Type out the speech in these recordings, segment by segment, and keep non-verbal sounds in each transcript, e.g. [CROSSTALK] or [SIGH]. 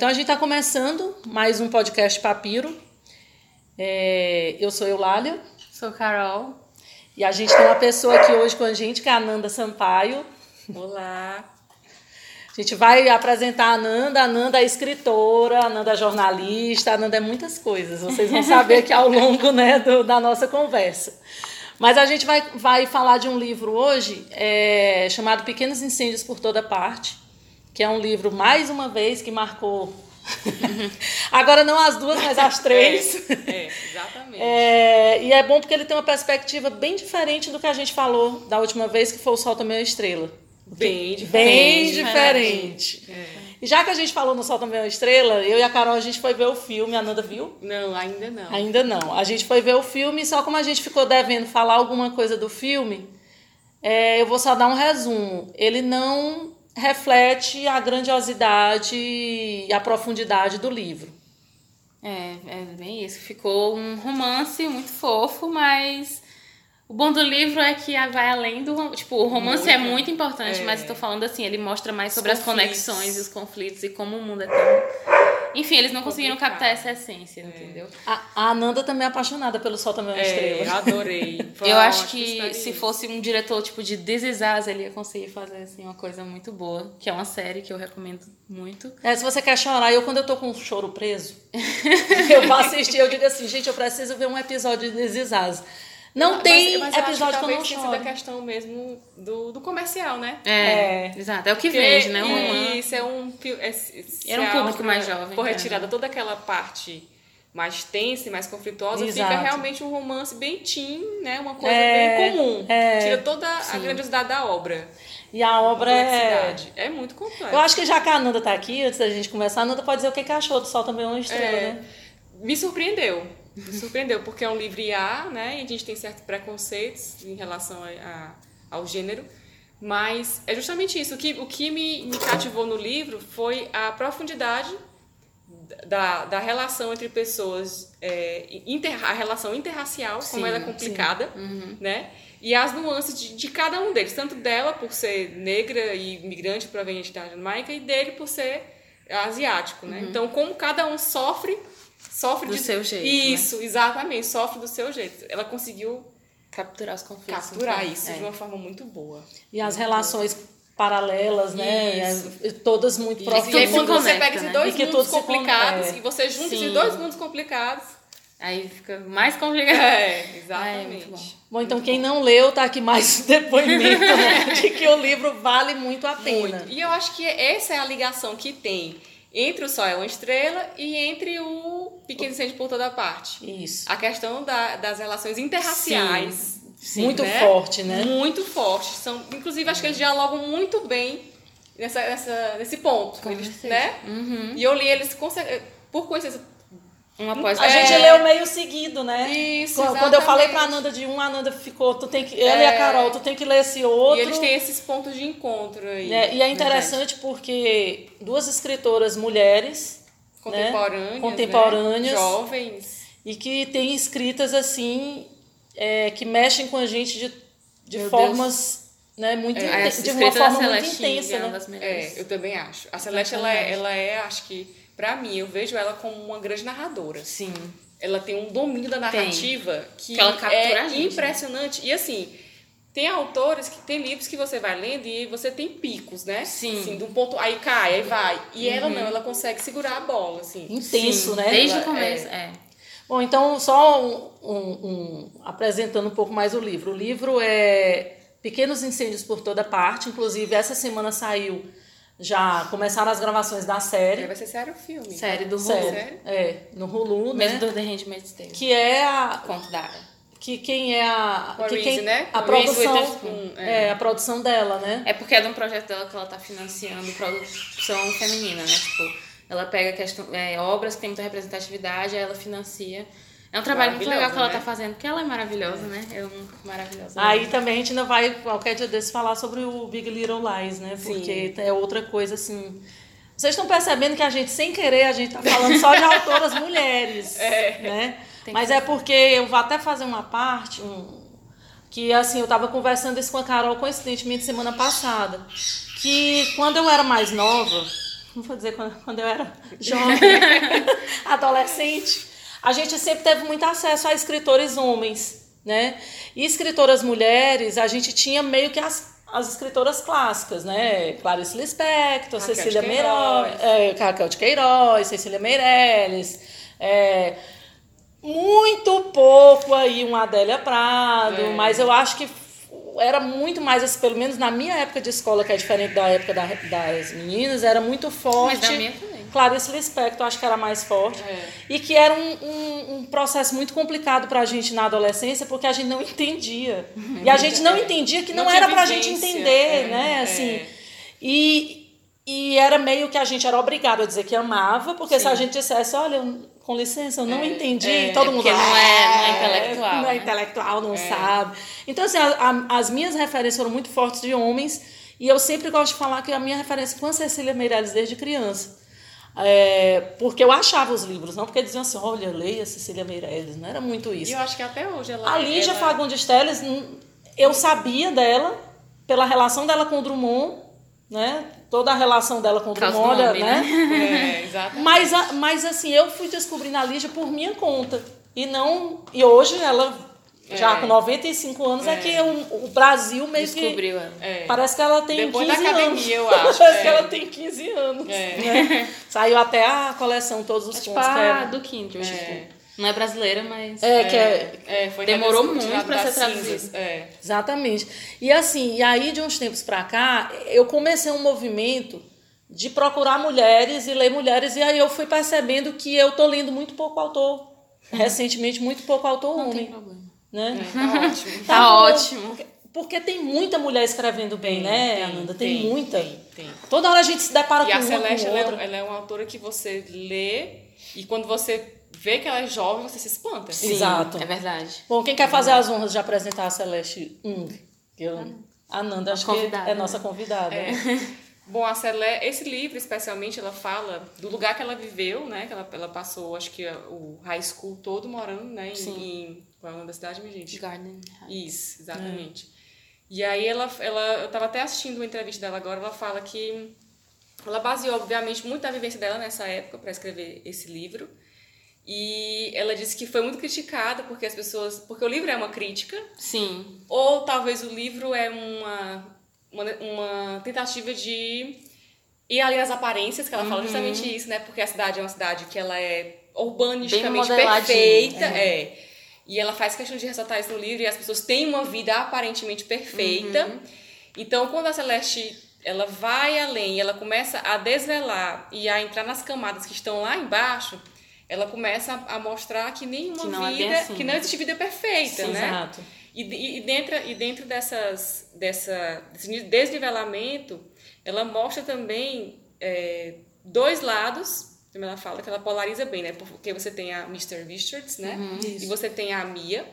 Então a gente está começando mais um podcast Papiro. É, eu sou Eulália. Sou Carol. E a gente tem uma pessoa aqui hoje com a gente, que é a Ananda Sampaio. Olá. A gente vai apresentar a Ananda. A Ananda é escritora, a Ananda é jornalista, a Ananda é muitas coisas. Vocês vão saber aqui ao longo né, do, da nossa conversa. Mas a gente vai, vai falar de um livro hoje é, chamado Pequenos Incêndios por Toda Parte que é um livro, mais uma vez, que marcou. [LAUGHS] Agora não as duas, mas as três. É, é exatamente. É, e é bom porque ele tem uma perspectiva bem diferente do que a gente falou da última vez, que foi o Sol também é Estrela. Bem diferente. Bem diferente. É. E já que a gente falou no Sol também é Estrela, eu e a Carol a gente foi ver o filme. A Nanda viu? Não, ainda não. Ainda não. A gente foi ver o filme, só como a gente ficou devendo falar alguma coisa do filme, é, eu vou só dar um resumo. Ele não reflete a grandiosidade e a profundidade do livro. É, é bem isso. Ficou um romance muito fofo, mas o bom do livro é que vai além do. Tipo, o romance muito, é muito importante, é. mas estou falando assim, ele mostra mais sobre as conexões e os conflitos e como o mundo é tão enfim, eles não conseguiram captar essa essência, é. entendeu? A, a, Ananda também é apaixonada pelo Sol Também é uma Estrela. Eu adorei. [LAUGHS] eu acho que se fosse um diretor tipo de This Is Us, ele ia conseguir fazer assim, uma coisa muito boa, que é uma série que eu recomendo muito. É, se você quer chorar, eu quando eu tô com um choro preso, [LAUGHS] eu vou assistir, eu digo assim, gente, eu preciso ver um episódio de This Is Us. Não mas, tem mas episódio que, eu não choro. da questão mesmo do, do comercial, né? É, é. exato. É o que Porque vende, né? Um, isso, é um... É, Era um público mais jovem. For retirada toda aquela parte mais tensa e mais conflituosa, Exato. fica realmente um romance bem teen, né? Uma coisa é, bem comum. É, Tira toda sim. a grandiosidade da obra. E a obra é... É muito complexa. Eu acho que já que a Nanda tá aqui, antes da gente começar, a Nanda pode dizer o que, que achou do Sol Também é uma Estrela, é, né? Me surpreendeu. Me surpreendeu, porque é um livro IA, né? E a gente tem certos preconceitos em relação a, a, ao gênero. Mas é justamente isso. O que, o que me, me cativou no livro foi a profundidade da, da relação entre pessoas, é, inter, a relação interracial, sim, como ela é complicada, uhum. né? E as nuances de, de, cada um deles, tanto dela por ser negra e imigrante proveniente da Jamaica, e dele por ser asiático, né? Uhum. Então, como cada um sofre sofre do de... seu jeito. Né? Isso, né? exatamente, sofre do seu jeito. Ela conseguiu capturar os conflitos. Capturar então, isso é. de uma forma muito boa. E as relações paralelas, né? Isso. Todas muito próximas. E aí, quando você pega esses dois mundos complicados e você junta Sim. esses dois mundos complicados, aí fica mais complicado. É, exatamente. É, bom. bom. então quem não leu, tá aqui mais depoimento né? [LAUGHS] de que o livro vale muito a pena. Muito. E eu acho que essa é a ligação que tem entre o Sol é uma estrela e entre o Pequeno Incêndio por toda parte. Isso. A questão da, das relações interraciais. Sim. Sim, muito né? forte, né? Muito forte. São, inclusive, acho que eles dialogam muito bem nessa, nessa, nesse ponto. Com eles, né? Uhum. E eu li eles, por coincidência, um após A é... gente leu meio seguido, né? Isso, Quando exatamente. eu falei pra Ananda de um, a Ananda ficou, tu tem que. Ela é... e a é. Carol, tu tem que ler esse outro. E eles têm esses pontos de encontro aí. É, e é interessante verdade. porque duas escritoras mulheres. Contemporâneas. Né? Contemporâneas. Né? Jovens. E que têm escritas assim, é, que mexem com a gente de, de formas. Né, muito é, de uma forma muito intensa, né? É, eu também acho. A Celeste, ela é, ela é, acho que para mim, eu vejo ela como uma grande narradora. Sim. Ela tem um domínio da narrativa tem. que, que ela é gente, né? impressionante. Né? E assim, tem autores que tem livros que você vai lendo e você tem picos, né? Sim. Assim, de um ponto aí cai, aí vai. E uhum. ela não, ela consegue segurar a bola, assim. Intenso, Sim. né? Desde ela, o começo, é. é. Bom, então só um, um, um, apresentando um pouco mais o livro. O livro é Pequenos Incêndios por Toda Parte. Inclusive, essa semana saiu já começaram as gravações da série. Vai ser série ou filme? Série do Hulu. Série, é, no Hulu, Mesmo né? do The Handmaid's Tale. Que é a... Conto da Que quem é a... Que Reese, quem, né? A produção, é. é. a produção dela, né? É porque é de um projeto dela que ela tá financiando produção feminina, né? Tipo, ela pega questão, é, obras que tem muita representatividade, aí ela financia é um trabalho muito legal que ela né? tá fazendo, porque ela é maravilhosa, né? É um, maravilhosa. Aí também a gente ainda vai, qualquer dia desse, falar sobre o Big Little Lies, né? Porque Sim. é outra coisa assim. Vocês estão percebendo que a gente, sem querer, a gente tá falando só de autoras mulheres. [LAUGHS] É. Né? Mas é porque eu vou até fazer uma parte, um, que assim, eu tava conversando isso com a Carol coincidentemente semana passada. Que quando eu era mais nova, não vou dizer quando, quando eu era jovem, [LAUGHS] adolescente, a gente sempre teve muito acesso a escritores homens, né? E escritoras mulheres, a gente tinha meio que as, as escritoras clássicas, né? Clarice Lispector, Raquel Cecília Meirelles, é, Raquel de Queiroz, Cecília Meirelles, é, muito pouco aí uma Adélia Prado, É. mas eu acho que era muito mais, assim, pelo menos na minha época de escola, que é diferente da época da- das meninas, era muito forte. Mas na minha também. Clarice Lispector, acho que era mais forte. É. E que era um, um, um processo muito complicado pra gente na adolescência, porque a gente não entendia. E a gente não [LAUGHS] É. entendia que Não não, era pra gente vivência, entender, é, né? é. Assim, e, e era meio que a gente era obrigado a dizer que amava, porque se a gente dissesse, olha, eu- com licença, eu não É, entendi, é, todo é mundo não é- não é intelectual, Não é né? intelectual, não sabe. Então, assim, a- a- as minhas referências foram muito fortes de homens, e eu sempre gosto de falar que a minha referência foi a Cecília Meirelles desde criança. É, porque eu achava os livros, não porque diziam assim, olha, leia Cecília Meirelles, não era muito E isso. eu acho que até hoje ela. A Lígia ela... Fagundes Telles, hum, eu sabia dela, pela relação dela com o Drummond, né? Toda a relação dela com o Drummond, nome, né? É, [LAUGHS] exatamente. Mas, a- mas assim, eu fui descobrindo a Lígia por minha conta. E não. E hoje ela, já É. com 95 anos, é, É. que o, o Brasil meio que. Descobriu ela. É. Parece que ela tem Depois da 15 anos. academia, eu [LAUGHS] acho, Parece é. que ela tem 15 anos. É. né? Saiu até a coleção, todos os É tipo contos era. do Kindred. É. Não é brasileira, mas. É, que é, É, foi Demorou muito pra das ser traduzido. cinzas, É. Exatamente. E assim, e aí de uns tempos pra cá, eu comecei um movimento de procurar mulheres e ler mulheres, e aí eu fui percebendo que eu tô lendo muito pouco autor. Recentemente, muito pouco autor Não tem homem. problema. Né? [LAUGHS] Tá ótimo. [LAUGHS] Tá bom. ótimo. Porque tem muita mulher escrevendo bem, né, tem, Ananda? Tem, tem, muita. tem, tem. Toda hora a gente se depara E com a uma, Celeste, com ela é, ela é uma autora que você lê e quando você vê que ela é jovem, você se espanta. Sim. Exato. É verdade. Bom, quem quer fazer as honras de apresentar a Celeste Ung? Que eu, a Nanda, acho que é nossa convidada. É. [LAUGHS] Bom, a Celeste, esse livro especialmente, ela fala do lugar que ela viveu, né? Que ela, ela passou, acho que o high school todo morando, né? Em, Sim. em qual é o nome da cidade, minha gente? Garden. Isso, exatamente. E aí ela, ela, eu tava até assistindo uma entrevista dela agora, ela fala que ela baseou, obviamente, muito da vivência dela nessa época para escrever esse livro. E ela disse que foi muito criticada porque as pessoas, porque o livro é uma crítica, Sim. ou talvez o livro é uma uma, uma tentativa de ir além das aparências, que ela fala justamente isso, né? Porque a cidade é uma cidade que ela é urbanisticamente perfeita, é. E ela faz questão de ressaltar isso no livro e as pessoas têm uma vida aparentemente perfeita. Então, quando a Celeste ela vai além, e ela começa a desvelar e a entrar nas camadas que estão lá embaixo, ela começa a a mostrar que nenhuma Que não é vida, assim, que né? não existe vida perfeita, Sim, né? exato. E, e, dentro, e dentro dessas, dessa, desse desnivelamento, ela mostra também é, dois lados, como ela fala, que ela polariza bem, né? Porque você tem a Mr. Richards, né? E você tem a Mia,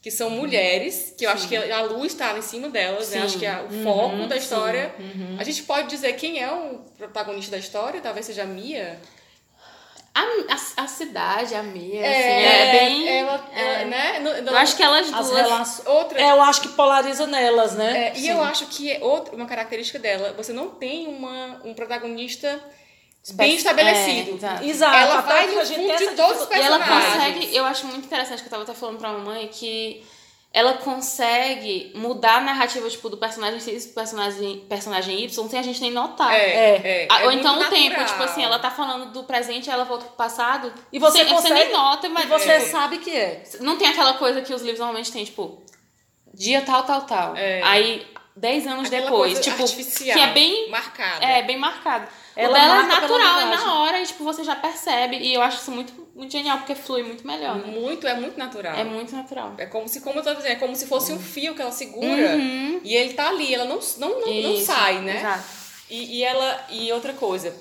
que são mulheres, que eu acho que a luz está em cima delas, né? Sim. Acho que é o foco da história. A gente pode dizer quem é o protagonista da história, talvez seja a Mia. A, a, a cidade, a Mia, assim, é bem. Ela, é. né? No- Eu acho que elas As duas. relações. Outra É, eu acho que polariza nelas, né? É, e eu acho que é outra, uma característica dela, você não tem uma, um protagonista bem estabelecido. É, exato. Ela vai no fundo de todos os E ela personagens. consegue, eu acho muito interessante que eu tava até falando pra mamãe que ela consegue mudar a narrativa tipo, do personagem X e personagem, personagem Y sem a gente nem notar. É, é, Ah, é Ou muito então o tempo, natural. tipo assim, ela tá falando do presente, ela volta pro passado. E você sem, consegue- Você nem nota, mas E você tipo, sabe que é. não tem aquela coisa que os livros normalmente têm, tipo, dia tal, tal, tal. É. Aí, dez anos Aquela depois, coisa tipo, artificial, que é bem marcada. é, bem marcado. Ela o dela é natural, é na hora e tipo, você já percebe. E eu acho isso muito, muito genial, porque flui muito melhor, né? Muito, é muito natural. É muito natural. É como se, como eu tô dizendo, é como se fosse um fio que ela segura e ele tá ali, ela não, não, não, não Uhum. Isso, sai, né? Exato. E, e ela e outra coisa,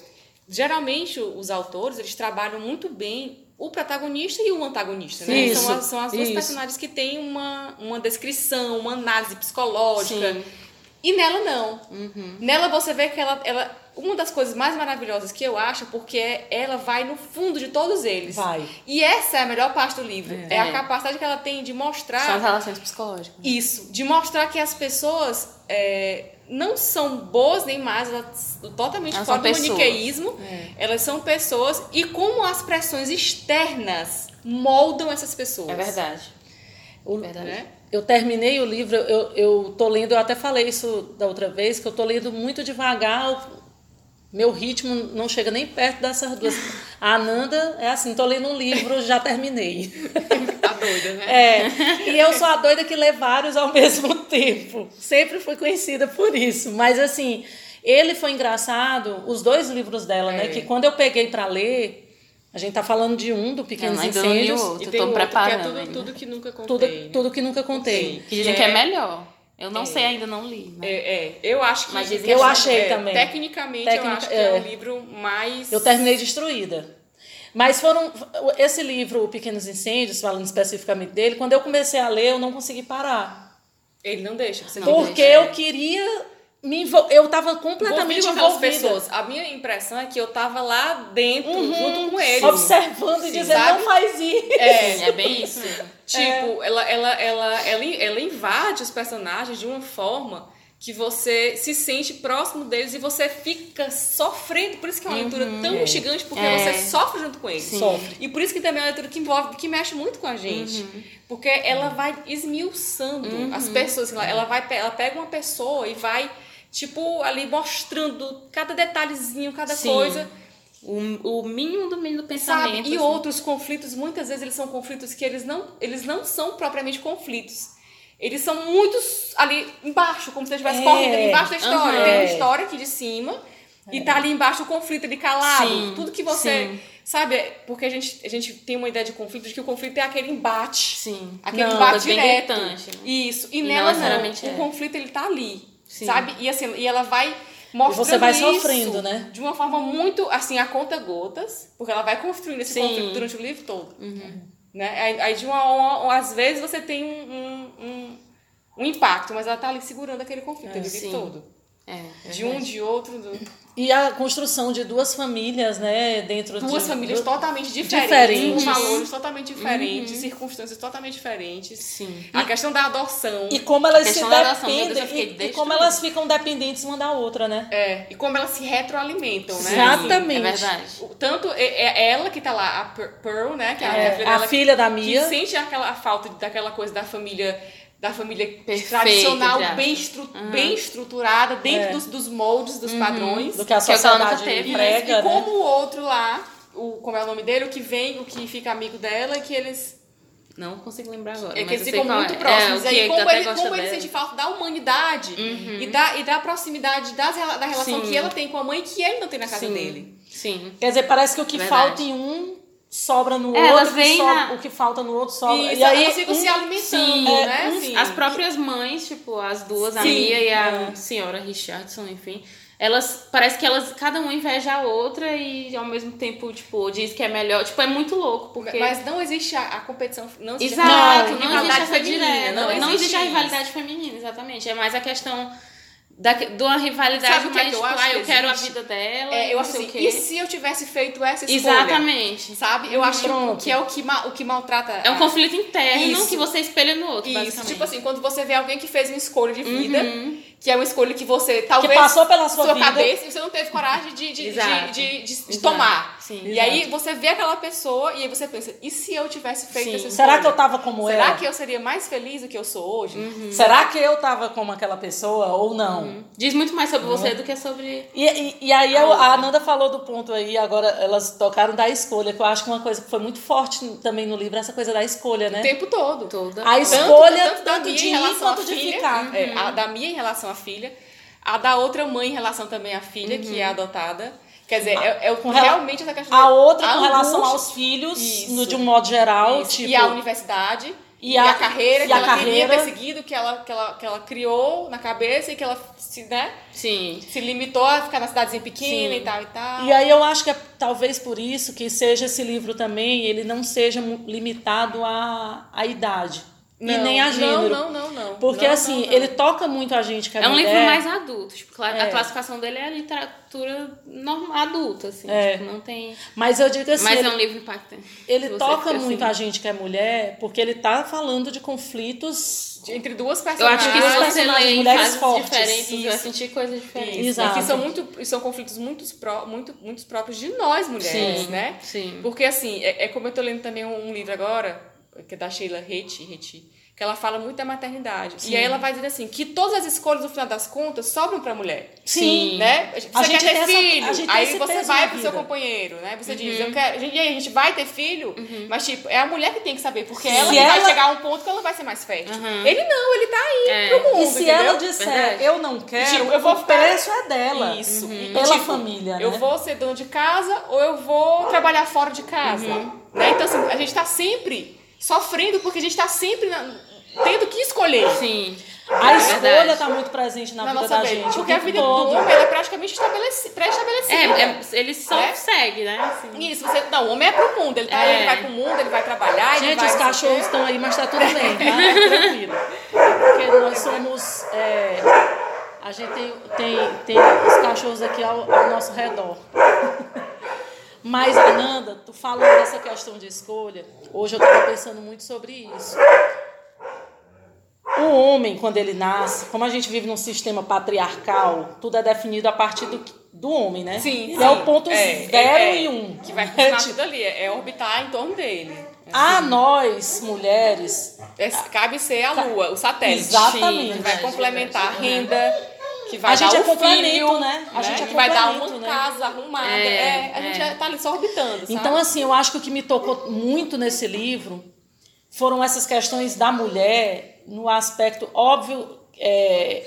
geralmente os autores eles trabalham muito bem o protagonista e o antagonista, né? Isso, são as, são as duas isso. personagens que têm uma, uma descrição, uma análise psicológica. Sim. E nela não. Uhum. Nela você vê que ela, ela uma das coisas mais maravilhosas que eu acho porque é- ela vai no fundo de todos eles. Vai. E essa é a melhor parte do livro. É, a É. capacidade que ela tem de mostrar São as relações psicológicas. isso, de mostrar que as pessoas é, não são boas nem más, elas totalmente Elas fora do maniqueísmo. Elas são pessoas e como as pressões externas moldam essas pessoas. É verdade. O- Verdade. Né? Eu terminei o livro, eu, eu tô lendo, eu até falei isso da outra vez, que eu tô lendo muito devagar, meu ritmo não chega nem perto dessas duas. A Ananda é assim, tô lendo um livro, já terminei. Tá doida, né? É, e eu sou a doida que lê vários ao [LAUGHS] mesmo tempo. Sempre fui conhecida por isso. Mas assim, ele foi engraçado, os dois livros dela, né? É. Que quando eu peguei para ler, a gente tá falando de um do Pequenos Incêndios, outro. E Eu tem tô outro que é preparando tudo, tudo que nunca tudo, contei. né? tudo que nunca contei. Que dizem que é melhor. Eu não sei, ainda não li. mas- É, é, eu acho que. Mas dizem que Eu é, achei também. Tecnicamente, Técnica- eu acho que é. é. o livro mais. Eu terminei destruída. Mas foram. Esse livro, O Pequenos Incêndios, falando especificamente dele, quando eu comecei a ler, eu não consegui parar. Ele não deixa. Você Não não Porque deixa. eu queria me envol... Eu estava completamente envolvida. pessoas. A minha impressão é que eu tava lá dentro, Uhum. junto com eles. Observando e Sim, dizendo, sabe? não faz isso. É, é bem isso. Tipo, ela, ela, ela, ela, ela invade os personagens de uma forma que você se sente próximo deles e você fica sofrendo. Por isso que é uma leitura tão instigante, porque É. você sofre junto com eles. Sim. Sofre. E por isso que também é uma leitura que envolve, que mexe muito com a gente. Porque ela vai esmiuçando as pessoas. Ela, ela, vai, ela pega uma pessoa e vai, tipo, ali mostrando cada detalhezinho, cada Sim. coisa. O, o mínimo do mínimo do pensamento. Sabe? E assim. outros conflitos, muitas vezes eles são conflitos que eles não, eles não são propriamente conflitos. Eles são muitos ali embaixo, como se estivesse É. correndo ali embaixo da história. Aham. Tem uma É. história aqui de cima e tá ali embaixo o conflito ali calado. Sim, Tudo que você. sim. Sabe? Porque a gente, a gente tem uma ideia de conflito de que o conflito é aquele embate. Sim. Aquele Não, embate bem direto. gritante, né? Isso. E, E nela não não. O é. conflito ele tá ali. Sim. Sabe? E assim, e ela vai mostrando você vai sofrendo, né? De uma forma muito assim, a conta gotas, porque ela vai construindo esse Sim. conflito durante o livro todo. Né? Aí, aí de uma, uma, às vezes você tem um, um, um, um impacto, mas ela tá ali segurando aquele conflito É, o livro todo. É, De um, de outro, do- E a construção de duas famílias, né, dentro de... duas famílias do- totalmente diferentes, Diferentes. com valores totalmente diferentes, circunstâncias totalmente diferentes. Sim. A questão da adoção. E como elas se dependem, e, e como elas ficam dependentes uma da outra, né? É, e como elas se retroalimentam, né? Exatamente. É verdade. Tanto é, é ela que tá lá, a Pearl, né? Que é, É, a filha a dela, filha da que Mia. sente aquela a falta de- daquela coisa da família da família Perfeita, tradicional, bem, estru, bem estruturada, dentro É. dos, dos moldes, dos padrões. Do que a é o que sociedade teve, E, prega, e né? como o outro lá, o, como é o nome dele, o que vem, o que fica amigo dela, que eles, Não consigo lembrar agora. é que mas eles ficam muito é. próximos. É, e o que aí, como, ele, como ele sente falta da humanidade e, da, e da proximidade das, da relação Sim. que ela tem com a mãe que ele não tem na casa Sim. dele. Sim. Quer dizer, parece que o que Verdade. falta em um sobra no É, elas outro, que veem sobra- na- o que falta no outro sobra. Isso, e aí elas ficam se um- alimentando, sim, né? é, um- assim. As próprias mães, tipo, as duas, a Sim, Mia e a é. senhora Richardson, enfim, elas parece que elas cada uma inveja a outra e ao mesmo tempo, tipo, diz que é melhor. Tipo, é muito louco, porque Mas não existe a, a competição, não existe Exato, a não, existe rivalidade essa feminina, direta, não, existe existe a rivalidade feminina, exatamente. É mais a questão da, de uma rivalidade Sabe o que é mais, que eu tipo, acho ah, eu que quero a vida dela, É, eu acho assim, e se eu tivesse feito essa escolha? Exatamente. Sabe? Eu acho que, Pronto. que é o que, ma- o que maltrata. É um a- conflito interno Isso. que você espelha no outro, Isso, basicamente. tipo assim, quando você vê alguém que fez uma escolha de vida, que é uma escolha que você talvez. passou pela sua vida. cabeça e você não teve coragem de, de, de, de, de- de tomar. Sim. E aí você vê aquela pessoa e aí você pensa, e se eu tivesse feito Sim. essa escolha? Será que eu tava como Será ela? que eu seria mais feliz do que eu sou hoje? Será que eu tava como aquela pessoa ou não? Diz muito mais sobre você do que sobre. E, e, e aí eu- a Ananda falou do ponto aí, agora elas tocaram da escolha, que eu acho que uma coisa que foi muito forte também no livro é essa coisa da escolha, né? O tempo todo. Toda. A Tanto- escolha tanto tanto Mia de ir quanto de ficar. é, a da minha em relação à filha, a da outra mãe em relação também à filha, que é adotada. Quer dizer, é, é Com realmente essa questão A outra a com relação angústia, aos filhos, Isso. no, de um modo geral, isso, tipo... e a universidade. e E, a- a, carreira e que a ela carreira- queria ter seguido, que ela, que, ela, que ela criou na cabeça e que ela se, né, Sim. se limitou a ficar na cidadezinha pequena Sim. e tal e tal. E aí eu acho que é talvez por isso que seja esse livro também, ele não seja limitado à, à idade. E nem a gênero. Não, não, não, não. Porque Não, assim, não, não. ele toca muito a gente que é, É um livro mais adulto. Tipo, cla- É. a classificação dele é literatura normal, adulta, assim. É. Tipo, não tem. Mas eu digo assim, Mas ele, é um livro impactante. ele toca muito assim. a gente que é mulher, porque ele tá falando de conflitos Entre duas Eu personagens. acho que Duas se você ler em fases fortes. diferentes, você vai Isso. sentir coisas diferentes. Isso, Exato. Que são, muito, e são conflitos muito, muito, muito próprios de nós mulheres, Sim, né? sim. Porque assim, é, é como eu tô lendo também um, um livro agora, que é da Sheila Reti, Reti que ela fala muito da maternidade. E aí ela vai dizer assim, que todas as escolhas, no final das contas, sobram pra mulher. Sim. Né? Você A quer ter essa- filho, a gente tem aí você vai pro seu companheiro, né? Você diz, Uhum. eu quero. E aí a gente vai ter filho, mas tipo, é a mulher que tem que saber, porque ela que vai ela- chegar a um ponto que ela vai ser mais fértil. Uhum. Ele não, ele tá aí É. pro mundo. E se entendeu? ela disser, Verdade. eu não quero, Tipo, eu vou o preço é dela. Isso. Uhum. E, Pela tipo, família, né? Eu vou ser dona de casa ou eu vou trabalhar fora de casa. Né? Então, assim, a gente tá sempre sofrendo porque a gente tá sempre na- tendo que escolher. Sim. A É escolha verdade. tá muito presente na, Na vida da vida. gente. Porque o a vida todo. do homem é praticamente estabeleci- pré-estabelecida. É, é, ele só É? segue, né? Assim. Isso, você, não, o homem é pro mundo. Ele, tá, É. ele vai pro mundo, ele vai trabalhar, ele Gente, vai... os cachorros estão aí, mas tá tudo bem, tá? [LAUGHS] Tranquilo. Porque nós somos. é, a gente tem, tem, tem os cachorros aqui ao, ao nosso redor. Mas, Ananda, tu falando dessa questão de escolha, hoje eu estava pensando muito sobre isso. O homem, quando ele nasce, como a gente vive num sistema patriarcal, tudo é definido a partir do, do homem, né? Sim, E é o sim. ponto É, zero é, é. e um. Que vai É, continuar tipo, tudo ali, é, é orbitar em torno dele. a nós, mulheres, É, cabe ser a lua, o satélite. Exatamente. Que vai complementar a renda, que vai A gente dar é o complemento, filho, né? A gente é que vai dar uma né? casa arrumada. É, É, a gente é. já tá ali só orbitando, sabe? Então, assim, eu acho que o que me tocou muito nesse livro foram essas questões da mulher no aspecto óbvio é,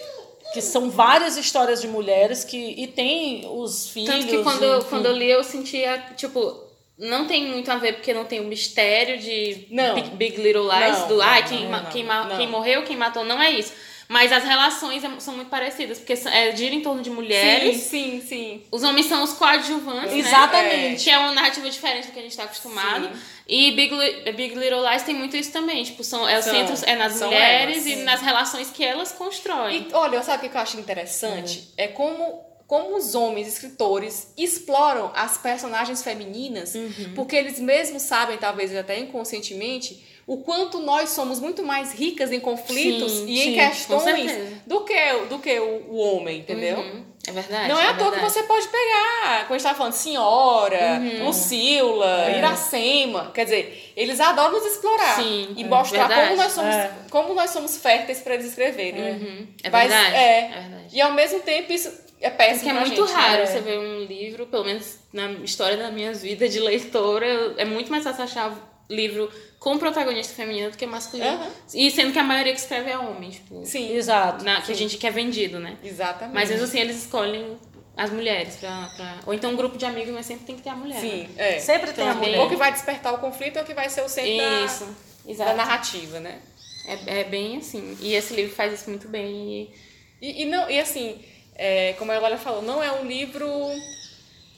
que são várias histórias de mulheres que e tem os filhos. Tanto que quando, eu- quando eu li, eu sentia, tipo, não tem muito a ver porque não tem o mistério de Não. Big, Big Little Lies, Não, do não, ai, não, quem, ma- não, quem, não. quem morreu, quem matou, não é isso. Mas as relações é- são muito parecidas, porque é, gira em torno de mulheres. Sim, sim, sim. Os homens são os coadjuvantes, né? Exatamente. Que é uma narrativa diferente do que a gente tá acostumado. Sim. E Big, Big Little Lies tem muito isso também. Tipo, são, é São. centro é nas mulheres elas, e nas relações que elas constroem. E olha, sabe o que eu acho interessante? É como, como os homens escritores exploram as personagens femininas, Uhum. porque eles mesmos sabem, talvez até inconscientemente, o quanto nós somos muito mais ricas em conflitos Sim, e em sim, questões com certeza. do que, do que o, o homem, entendeu? Uhum. É verdade. Não é, à toa que você pode pegar, quando a gente falando Senhora, Uhum. Lucila, É. Iracema. Quer dizer, eles adoram nos explorar Sim, e é mostrar verdade. como nós, somos, É. como nós somos férteis para eles escreverem. Uhum. É Mas, verdade. é. é verdade. E ao mesmo tempo isso é péssimo Porque é muito gente, raro né? você ver um livro, pelo menos na história da minha vida de leitora, é muito mais fácil achar livro com protagonista feminino do que masculino. Aham. E sendo que a maioria que escreve é homem, tipo, Sim, Exato. na- que a gente quer vendido, né? exatamente. Mas mesmo assim eles escolhem as mulheres pra, pra- Ou então um grupo de amigos, mas sempre tem que ter a mulher. Sim, né? é. Sempre tem a mulher. Ou que vai despertar o conflito ou que vai ser o centro da- Isso, da, exato. narrativa, né? É, é bem assim. E esse livro faz isso muito bem. E... E, e não, e assim, é, como a Eulalia falou, não é um livro.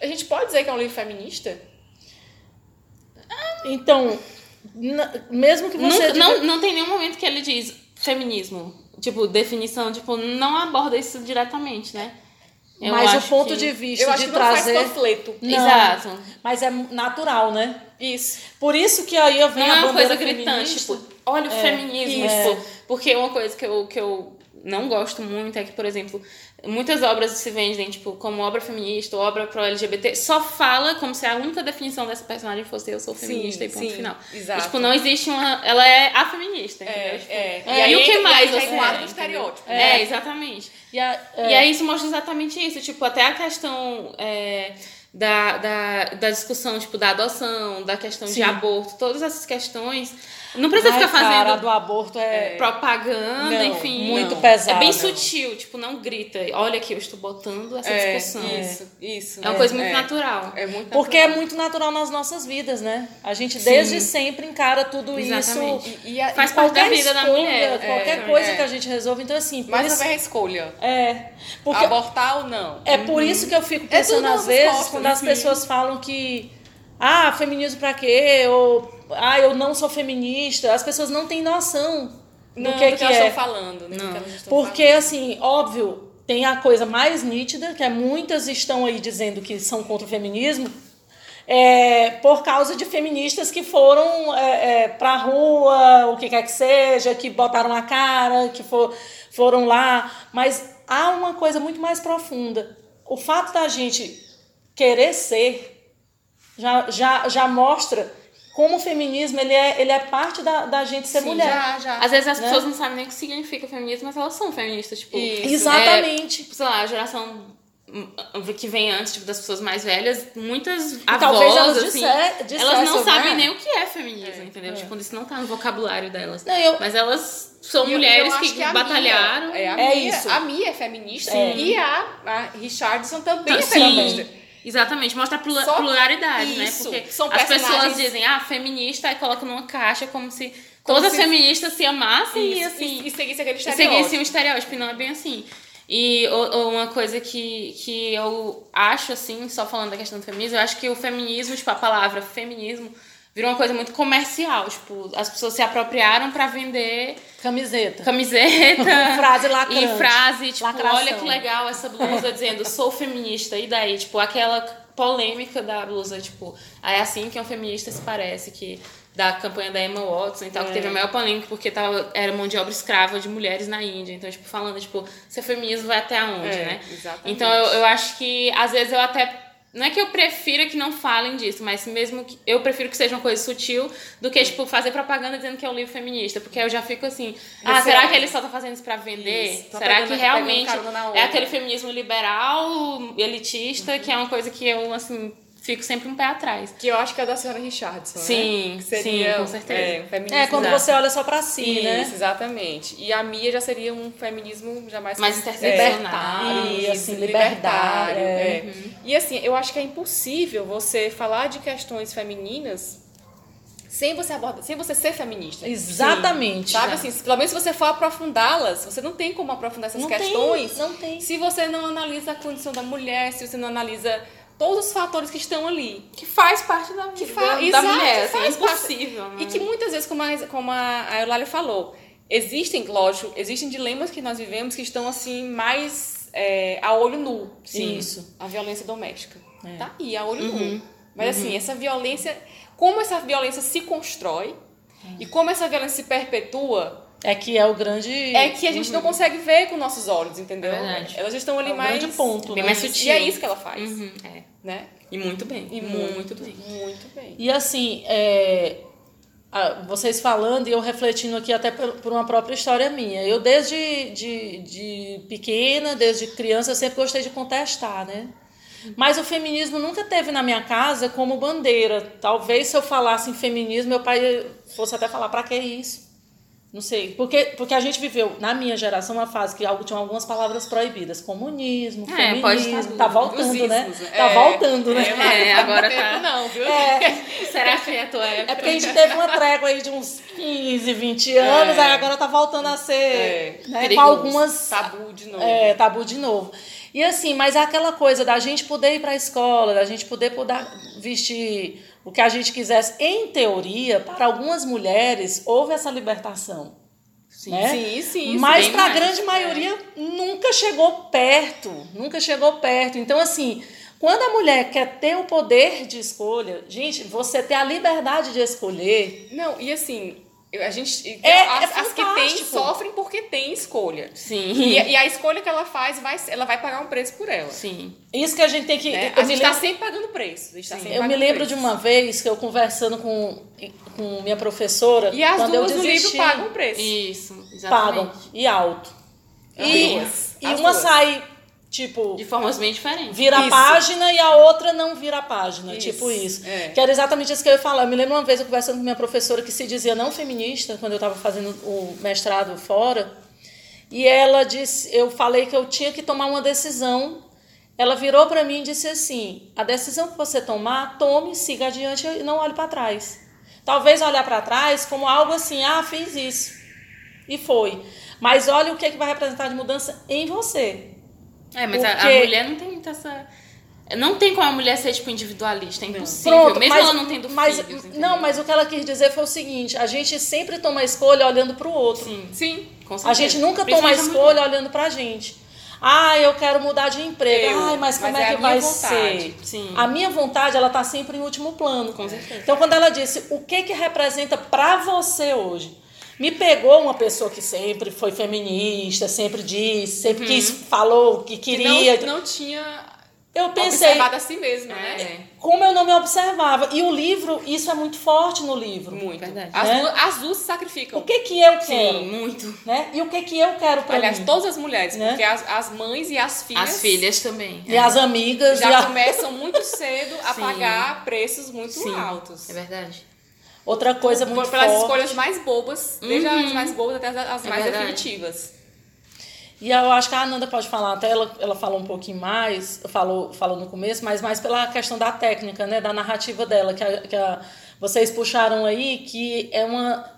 A gente pode dizer que é um livro feminista? Então, mesmo que você. Nunca, diga- não, não tem nenhum momento que ele diz feminismo. Tipo, definição, tipo, não aborda isso diretamente, né? Eu mas o acho ponto que- de vista Eu acho de que não trazer. faz panfleto. Não, Exato. Mas é natural, né? Isso. Por isso que aí eu venho Não a é uma coisa gritante, tipo, olha o feminismo. isso. Tipo, porque uma coisa que eu, que eu não gosto muito é que, por exemplo, muitas obras se vendem, tipo, como obra feminista ou obra pro LGBT, só fala como se a única definição dessa personagem fosse eu sou feminista Sim, e ponto sim, final. exato. E, tipo, não existe uma. Ela é a feminista, É? Tipo, é. E aí o que mais você é, do estereótipo. É, exatamente. E, a- E aí isso mostra exatamente isso, tipo, até a questão é, da, da, da discussão, tipo, da adoção, da questão Sim. de aborto, todas essas questões. Não precisa Ai, ficar fazendo cara, a do aborto é. propaganda, Não, enfim. muito não. pesado. É bem Não. sutil, tipo, não grita. Olha aqui, eu estou botando essa É, discussão. isso, isso. É uma coisa muito é. natural. É muito Porque é muito natural nas nossas vidas, né? A gente desde sempre encara tudo Exatamente. isso. E, e a- Faz parte da qualquer vida da escolha, mulher. Qualquer é, coisa é. que a gente resolve. Então, assim, Mais isso, a escolha. É. Porque Abortar ou não. é por isso que eu fico É pensando, às vezes, costas, quando as uhum. pessoas falam que. Ah, feminismo pra quê? Ou. Ah, eu não sou feminista. As pessoas não têm noção Não, do que, do que elas é. estão falando. né, Não. que Porque, assim, óbvio, tem a coisa mais nítida, que é muitas estão aí dizendo que são contra o feminismo, é, por causa de feministas que foram é, é, pra rua, o que quer que seja, que botaram a cara, que for, foram lá. Mas há uma coisa muito mais profunda. O fato da gente querer ser já, já, já mostra como o feminismo ele é, ele é parte da, da gente ser Sim, mulher. Já, já. Às vezes as Né? pessoas não sabem nem o que significa feminismo, mas elas são feministas, tipo. Isso. Exatamente. tipo, sei lá, a geração que vem antes, tipo, das pessoas mais velhas, muitas avós, talvez elas assim, disser- elas não sabem né? nem o que é feminismo, entendeu? Tipo, isso não tá no vocabulário delas. Não, eu- Mas elas são E mulheres eu que, a batalharam. Mia, é, a É Mia, isso. A Mia é feminista Sim. e a, a Richardson também é Sim, feminista. Exatamente, mostra a plura- pluralidade, né? isso, Porque são as pessoas dizem, ah, feminista, e colocam numa caixa como se Como todas se- as feministas se amassem e Isso, assim. e, e seguisse aquele E estereótipo. seguisse um estereótipo, e não é bem assim. E o- o- uma coisa que, que eu acho, assim, só falando da questão do feminismo, eu acho que o feminismo, tipo, a palavra feminismo, virou uma coisa muito comercial. Tipo, as pessoas se apropriaram pra vender Camiseta. camiseta. [LAUGHS] Frase lacrante. E frase, tipo, Lacração. olha que legal essa blusa dizendo sou feminista. E daí, tipo, aquela polêmica da blusa, tipo, é assim que um feminista se parece, que da campanha da Emma Watson e tal, que teve a maior polêmica porque tava, era mão de obra escrava de mulheres na Índia. Então, tipo, falando, tipo, ser feminismo vai até onde, É, né? exatamente. Então, eu, eu acho que, às vezes, eu até... Não é que eu prefira que não falem disso, mas mesmo que eu prefiro que seja uma coisa sutil do que, tipo, fazer propaganda dizendo que é um livro feminista. Porque eu já fico assim, ah, Receosa. será que ele só tá fazendo isso pra vender? Isso, tá será que tá realmente é aquele feminismo liberal, elitista, que é uma coisa que eu, assim, fico sempre um pé atrás. Que eu acho que é da senhora Richardson, Sim, né? Que seria, sim, com certeza. É, um feminismo É, quando você olha só pra si, né? Isso, exatamente. E a Mia já seria um feminismo já mais... Mais é, interseccional. E, isso, assim, libertário. libertário, é. é. E assim, eu acho que é impossível você falar de questões femininas sem você abordar, sem você ser feminista. Exatamente. Sabe assim, se- pelo menos se você for aprofundá-las, você não tem como aprofundar essas Não questões tem, não tem. se você não analisa a condição da mulher, se você não analisa todos os fatores que estão ali. Que faz parte da vida Que fa- da exato, mulher, assim, é faz parte. impossível. né? E que muitas vezes, como a, como a Eulália falou, existem, lógico, existem dilemas que nós vivemos que estão assim mais é, a olho nu. Sim. Isso. A violência doméstica. É. Tá aí, a olho Uhum. nu. Mas assim, essa violência, como essa violência se constrói e como essa violência se perpetua, É que é o grande. é que a gente não consegue ver com nossos olhos, entendeu? É verdade. Elas estão ali É o mais. grande ponto, Bem né? mais sutil. E é isso que ela faz, Uhum, é. né? E muito bem. E muito, bem. Muito bem. E assim, é, vocês falando e eu refletindo aqui até por, por uma própria história minha. Eu desde de, de pequena, desde criança, eu sempre gostei de contestar, né? Mas o feminismo nunca teve na minha casa como bandeira. Talvez se eu falasse em feminismo, meu pai fosse até falar, pra que isso? Não sei. Porque, porque a gente viveu, na minha geração, uma fase que algo tinha algumas palavras proibidas. Comunismo, É, feminismo. pode estar tá voltando, os né? ismos, Tá é. voltando, né? É, agora Tempo tá. não, viu? [LAUGHS] Será que é a tua época? É porque a gente teve uma trégua aí de uns 15, 20 anos, É. aí agora tá voltando a ser É. né, com algumas Tabu de novo. é, tabu de novo. E assim, mas é aquela coisa da gente poder ir para a escola, da gente poder, poder vestir o que a gente quisesse. Em teoria, para algumas mulheres, houve essa libertação. Sim. né? Sim, sim. Mas para a grande é. maioria nunca chegou perto, nunca chegou perto. Então assim, quando a mulher quer ter o poder de escolha, gente, você ter a liberdade de escolher, Não, e assim, a gente. É- as, é as que têm sofrem porque têm escolha. Sim. E, e a escolha que ela faz, vai, ela vai pagar um preço por ela. Sim. isso que a gente tem que. né? eu A me gente tá lembro- sempre pagando preço. A gente tá sempre Eu me pagando lembro de preço. uma vez que eu conversando com, com minha professora, E as quando duas eu no livro desisti, pagam preço. Isso, exatamente. pagam e alto. As E, duas, e as uma duas. sai tipo De formas bem diferentes. vira a Isso. página e a outra não vira a página, Isso, tipo isso. é. Que era exatamente isso que eu ia falar. Eu me lembro uma vez eu conversando com minha professora que se dizia não feminista, quando eu estava fazendo o mestrado fora, e ela disse, eu falei que eu tinha que tomar uma decisão. Ela virou para mim e disse assim: "A decisão que você tomar, tome, siga adiante e não olhe para trás". Talvez olhar para trás como algo assim: "Ah, fiz isso". E foi. Mas olha o que, que vai representar de mudança em você. É, mas a, a Porque- mulher não tem muito essa. Não tem como a mulher ser, tipo, individualista, é impossível. Pronto, mesmo mas, ela não tendo mas, filhos, entendeu? Não, mas o que ela quis dizer foi o seguinte, a gente sempre toma a escolha olhando pro outro. Sim, Sim. com A certeza. gente nunca toma a escolha olhando pra gente. Ah, eu quero mudar de emprego. Eu, Ai, mas como mas é é que a vai vontade. ser? Sim. A minha vontade, ela tá sempre em último plano. Com certeza. Então, quando ela disse, o que que representa pra você hoje? Me pegou uma pessoa que sempre foi feminista, sempre disse, sempre Uhum. quis, falou que Que queria. não, não tinha eu pensei, observado a si mesma, né? É, como eu não me observava. E o livro, isso é muito forte no livro. Muito. Verdade. As, Né? as duas se sacrificam. O que que eu quero? Sim, muito. Né? E o que que eu quero pra Aliás, mim? todas as mulheres, Né? porque as, as mães e as filhas, As filhas também. E é. as amigas. e já a- começam muito cedo a [LAUGHS] Sim. pagar preços muito Sim, altos. É verdade. Outra coisa muito pelas forte. escolhas mais bobas, desde as mais bobas até as, as É mais verdade. definitivas. E eu acho que a Ananda pode falar, até ela, ela falou um pouquinho mais, falou, falou no começo, mas mais pela questão da técnica, né? Da narrativa dela, que, a, que a- vocês puxaram aí, que é uma.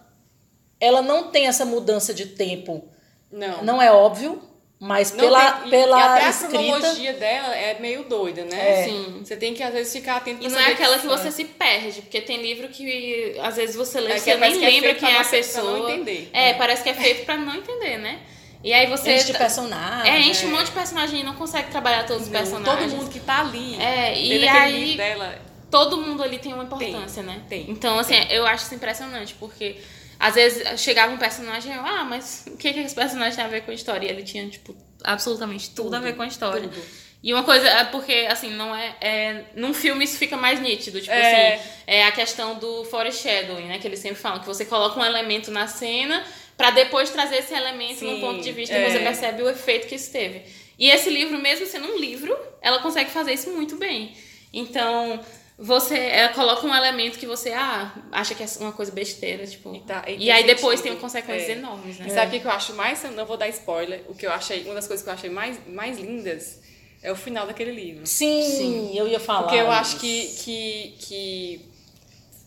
Ela não tem essa mudança de tempo. Não. Não é óbvio, mas Não pela, tem- e- pela e até a escrita. cronologia dela é meio doida, né? É. Sim. Você tem que, às vezes, ficar atento E não é aquela que você se perde, porque tem livro que às vezes você lê É e que você nem que é lembra quem é a você- pra pessoa. não entender. É, parece que é feito pra não entender, né? E aí você. Enche de personagem. É, enche um monte de personagem e não consegue trabalhar todos os personagens. Todo mundo que tá ali. É, e aí- livro dela. todo mundo ali tem uma importância, né? tem, Então, assim, eu acho isso impressionante, porque às vezes chegava um personagem e eu, ah, mas o que, que esse personagem tem a ver com a história? E ele tinha, tipo, absolutamente tudo, a ver com a história. tudo. E uma coisa, é porque, assim, não é, é. Num filme isso fica mais nítido. Tipo É. assim, é a questão do foreshadowing, né? Que eles sempre falam, que você coloca um elemento na cena pra depois trazer esse elemento num Sim, ponto de vista é. e você percebe o efeito que isso teve. E esse livro, mesmo sendo um livro, ela consegue fazer isso muito bem. Então, você ela coloca um elemento que você ah, acha que é uma coisa besteira, tipo. E tá- e e aí depois tem consequências É. enormes, né? E sabe o que eu acho mais? Não vou dar spoiler. O que eu achei, uma das coisas que eu achei mais, mais lindas é o final daquele livro. Sim, Sim. eu ia falar. Porque eu acho isso. que, que, que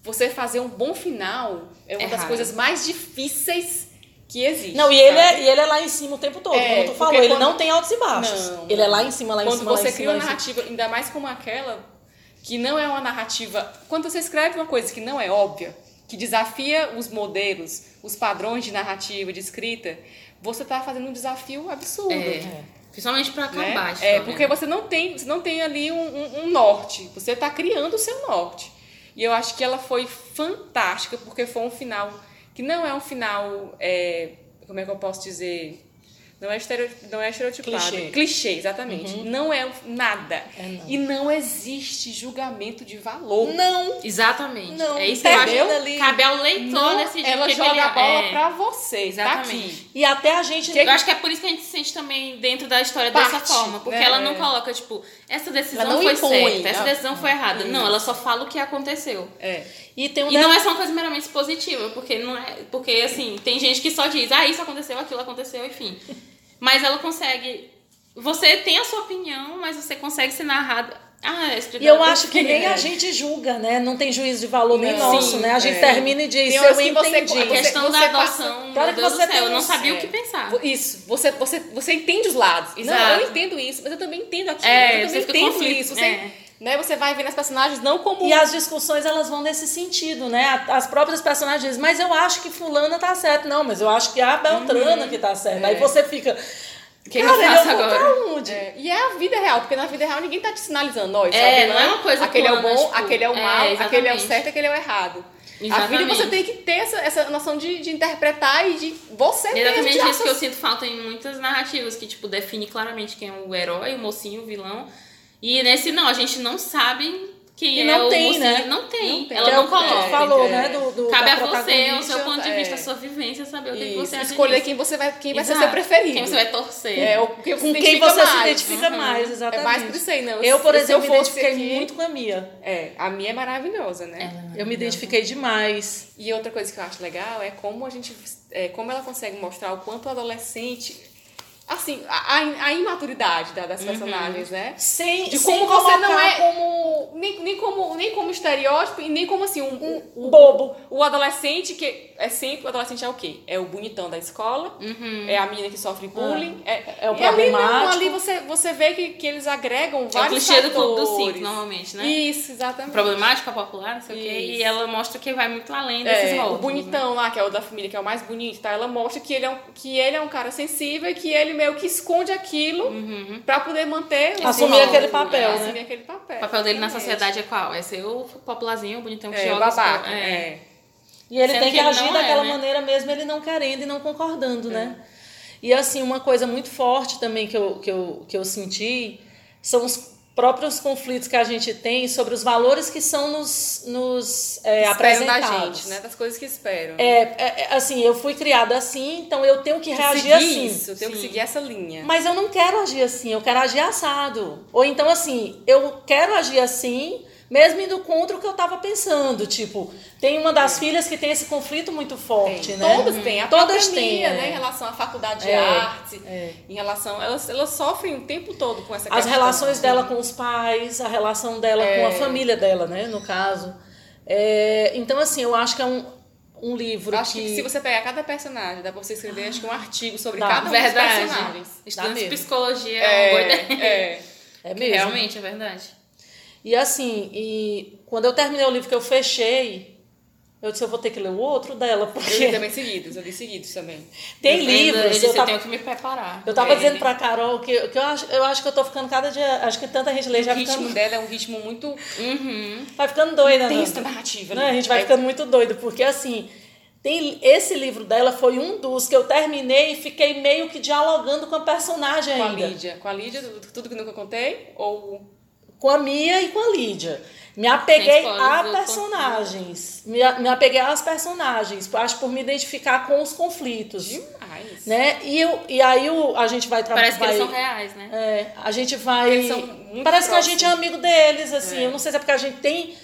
você fazer um bom final é uma É das raro. coisas mais difíceis que existe. Não, e ele é, e ele é lá em cima o tempo todo, É, como tu falou. Ele quando- não tem altos e baixos. Não. Ele é lá em cima, lá em Quando cima, lá você cria uma narrativa, ainda mais como aquela, que não é uma narrativa. Quando você escreve uma coisa que não é óbvia, que desafia os modelos, os padrões de narrativa, de escrita, você tá fazendo um desafio absurdo. É. Principalmente pra né? acabar a É, história, porque né? você não tem, você não tem ali um, um- um norte. Você está criando o seu norte. E eu acho que ela foi fantástica, porque foi um final que não é um final. é, como é que eu posso dizer? Não é, estereo, não é estereotipado. Clichê. Clichê, exatamente. Não é nada. É, não. E não existe julgamento de valor. Não, Exatamente. Não, é isso que eu entendeu? acho. Ali. Cabe ao leitor Não, decidir o ela que que joga ele a bola é. pra você. Tá Exatamente. aqui. e até a gente... Eu acho que é por isso que a gente se sente também dentro da história Parte, dessa forma. Porque né? ela não coloca, tipo, essa decisão foi impõe, certa, essa decisão foi errada. Não, ela só fala o que aconteceu. É. E tem um E não de- é só uma coisa meramente positiva, porque não é. Porque, assim, tem gente que só diz, ah, isso aconteceu, aquilo aconteceu, enfim. [LAUGHS] Mas ela consegue. Você tem a sua opinião, mas você consegue ser narrada. Ah, esse E eu acho que nem a gente julga, né? Não tem juízo de valor nem Não. nosso, Sim, né? A gente é. termina e diz, Tem eu que você- entendi. A questão Você da passa- adoção, Claro Deus você do céu, eu não sabia é. o que pensar. Isso, você, você, você entende os lados. Não, Exato. eu entendo isso, mas eu também entendo aquilo. É, eu você também entendo conflito, isso. Você, é. Né, você vai vendo as personagens não como. E as discussões, elas vão nesse sentido, né? A- As próprias personagens dizem, mas eu acho que fulana tá certo. Não, mas eu acho que é a Beltrana que tá certa. Aí É. você fica... O que cara, eu faço agora? pra onde? É, e é a vida real, porque na vida real ninguém tá te sinalizando, ó, isso É, é, não é uma coisa aquele é o plana, bom, tipo, aquele é o é, mal, aquele é o exatamente. certo, aquele é o errado. A Exatamente. vida você tem que ter essa, essa noção de, de interpretar e de você É mesmo. exatamente de isso que eu sinto falta em muitas narrativas, que, tipo, define claramente quem é o herói, o mocinho, o vilão. E nesse, não, a gente não sabe quem E é não o tem, mocinho. né? Não tem. Não tem. Ela é não o que tu coloca. falou, é. né? Do, do, Cabe a você, o seu ponto de vista, é. a sua vivência, saber o que, que você acha escolher disso. quem você vai, quem vai ser seu preferido. Quem você vai torcer. É, o que você Com se quem você se mais. identifica mais, exatamente. É mais por isso aí, não. Eu, por Se exemplo, me fosse identifiquei aqui- muito com a Mia. É, a minha é maravilhosa, né? É Eu me maravilhosa. identifiquei demais. E outra coisa que eu acho legal é como a gente, é, como ela consegue mostrar o quanto o adolescente, assim, a, a- imaturidade da- das personagens, né? Sem, De sem como você não é- como nem, nem como nem como estereótipo e nem como assim um, um, um bobo. O, o, adolescente que é sempre o adolescente é o quê? É o bonitão da escola, uhum. é a menina que sofre bullying, ah, é, é o problemático. Ali, ali você, você vê que, que eles agregam vários é o clichê do clube do cinco, normalmente, né? Isso, exatamente. Problemático, popular, não sei Isso. o quê. E ela mostra que vai muito além desses é, O bonitão né? lá, que é o da família, que é o mais bonito, tá? Ela mostra que ele é um, que ele é um cara sensível e que ele meio que esconde aquilo uhum. pra poder manter... Assumir aquele papel, né? Assumir aquele papel. O papel dele na sociedade é qual? É ser o popularzinho, o bonitão que é, joga... Babaca, é. é. E ele Sendo tem que, que agir daquela é, né? maneira mesmo, ele não querendo e não concordando, é. né? E assim, uma coisa muito forte também que eu, que eu, que eu senti são os próprios conflitos que a gente tem sobre os valores que são nos, nos é, apresentados. da gente, né? Das coisas que esperam. É, é, é, assim, eu fui criada assim, então eu tenho que reagir assim. Isso, eu tenho Sim. que seguir essa linha. Mas eu não quero agir assim, eu quero agir assado. Ou então assim, eu quero agir assim, mesmo indo contra o que eu estava pensando. Tipo, tem uma das é. filhas que tem esse conflito muito forte, tem. né? Todas têm. A Todas têm, né? Em relação à faculdade de é. arte, é. em relação... Elas, elas sofrem o tempo todo com essa questão. As relações assim. dela com os pais, a relação dela com a é. família dela, né? No caso. É, então, assim, eu acho que é um, um livro acho que... que... se você pegar cada personagem, dá pra você escrever acho que um artigo sobre dá. cada um verdade. dos personagens. Estudando de psicologia é, ideia. É, é mesmo. Realmente, é verdade. E assim, e quando eu terminei o livro que eu fechei, eu disse, eu vou ter que ler o outro dela, porque... Eu li também seguidos, eu li seguidos também. Tem eu livros... Eu, disse, eu, tava, eu tenho que me preparar. Eu tava dizendo pra Carol que, que eu, acho, eu acho que eu tô ficando cada dia... Acho que tanta gente lê já O ritmo ficando... dela é um ritmo muito... Uhum. Vai ficando doida, né? Tem narrativa. Né? A gente vai é. ficando muito doido, porque assim... Tem, esse livro dela foi um dos que eu terminei e fiquei meio que dialogando com a personagem com ainda. Com a Lídia. Com a Lídia, tudo que nunca contei? Ou com a Mia e com a Lídia. Me apeguei a personagens. Me, me apeguei às personagens. Acho por me identificar com os conflitos. Demais. Né? E, eu, e aí o, a gente vai trabalhar. Parece vai, que eles são reais, né? É, a gente vai. Eles são muito parece próximos. que a gente é amigo deles, assim. É. Eu não sei se é porque a gente tem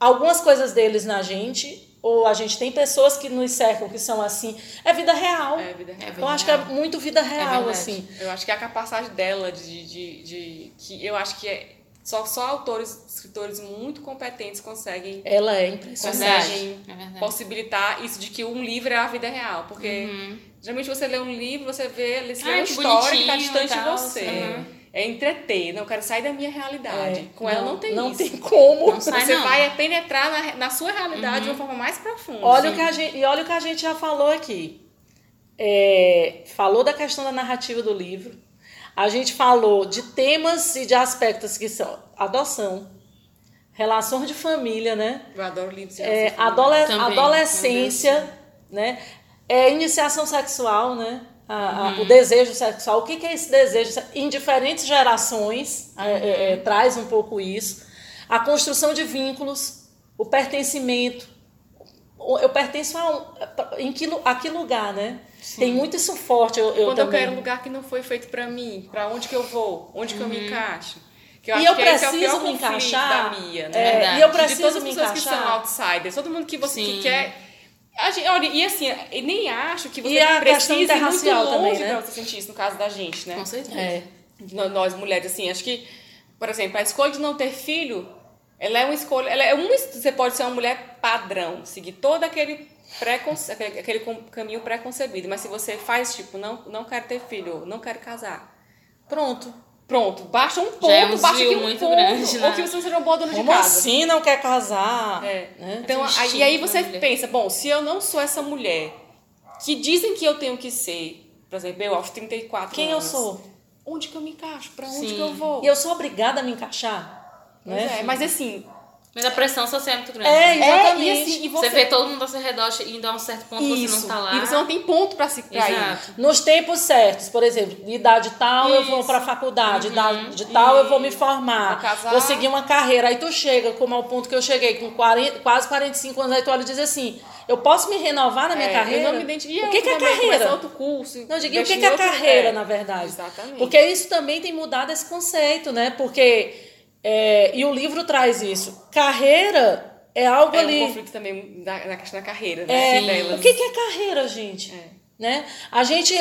algumas coisas deles na gente. Ou a gente tem pessoas que nos cercam que são assim. É vida real. É vida real. eu acho que é muito vida real, é assim. Eu acho que é a capacidade dela de, de, de, que eu acho que é só, só autores, escritores muito competentes conseguem. Ela é impressionante. Conseguem é possibilitar isso de que um livro é a vida real. Porque uhum. geralmente você lê um livro, você vê, você lê uma história que está distante de você. Uhum. É entreter, não quero sair da minha realidade. É, Com não, ela não tem não isso. Não tem como. Não sai, você não. vai penetrar na, na sua realidade uhum. de uma forma mais profunda. Olha o que a gente, e olha o que a gente já falou aqui. É, falou da questão da narrativa do livro a gente falou de temas e de aspectos que são adoção, relações de família, né? Eu adoro livros é, adole Também, adolescência, né? É, iniciação sexual, né? A, uhum. o desejo sexual. O que, que, é esse desejo? Em diferentes gerações, é, é, é, traz um pouco isso. A construção de vínculos, o pertencimento. Eu pertenço a, um, em que, a que lugar, né? Sim. Tem muito isso forte. Eu, eu Quando também. eu quero um lugar que não foi feito para mim, para onde que eu vou, onde que eu me uhum. encaixo. Que eu e eu é preciso é me encaixar. Da Mia, né? É, e eu preciso de todas as pessoas que são outsiders, todo mundo que você que quer. Gente, olha, e assim, eu nem acho que você e a precisa ir muito longe também, né? pra você sentir isso, no caso da gente, né? Com certeza. É. Nós, mulheres, assim, acho que, por exemplo, a escolha de não ter filho, ela é uma escolha. Ela é uma, você pode ser uma mulher padrão, seguir todo aquele preconce... aquele caminho pré-concebido. Mas se você faz, tipo, não, não quero ter filho, não quero casar. Pronto. Pronto, baixa um ponto, é um baixa aqui um muito ponto. Grande, né? Ou que você seja uma boa dona Como de casa. assim não quer casar? É. Né? Então, aí, e aí você pensa, bom, se eu não sou essa mulher que dizem que eu tenho que ser, por exemplo, eu aos 34 Quem anos. eu sou? Onde que eu me encaixo? Pra onde Sim. que eu vou? E eu sou obrigada a me encaixar? Né? É, mas assim, mas a pressão social é muito grande. É, exatamente. É, e assim, e você... você... vê todo mundo ao seu redor indo a um certo ponto Isso. você não tá lá. E você não tem ponto para se pra Exato. ir. Nos tempos certos, por exemplo, de idade tal Isso. eu vou pra faculdade, uhum. idade de tal eu vou me formar, vou, vou, seguir uma carreira. Aí tu chega, como ao ponto que eu cheguei, com 40, quase 45 anos, aí tu olha e diz assim, eu posso me renovar na minha é, carreira? Eu não me identifico. O que, que é carreira? outro curso. Não, diga, o que, que é carreira, é. na verdade? Exatamente. Porque isso também tem mudado esse conceito, né? Porque é, e o livro traz isso. Carreira é algo é ali. É um conflito também na, na questão da carreira, né? É, o que, que é carreira, gente? É. Né? A gente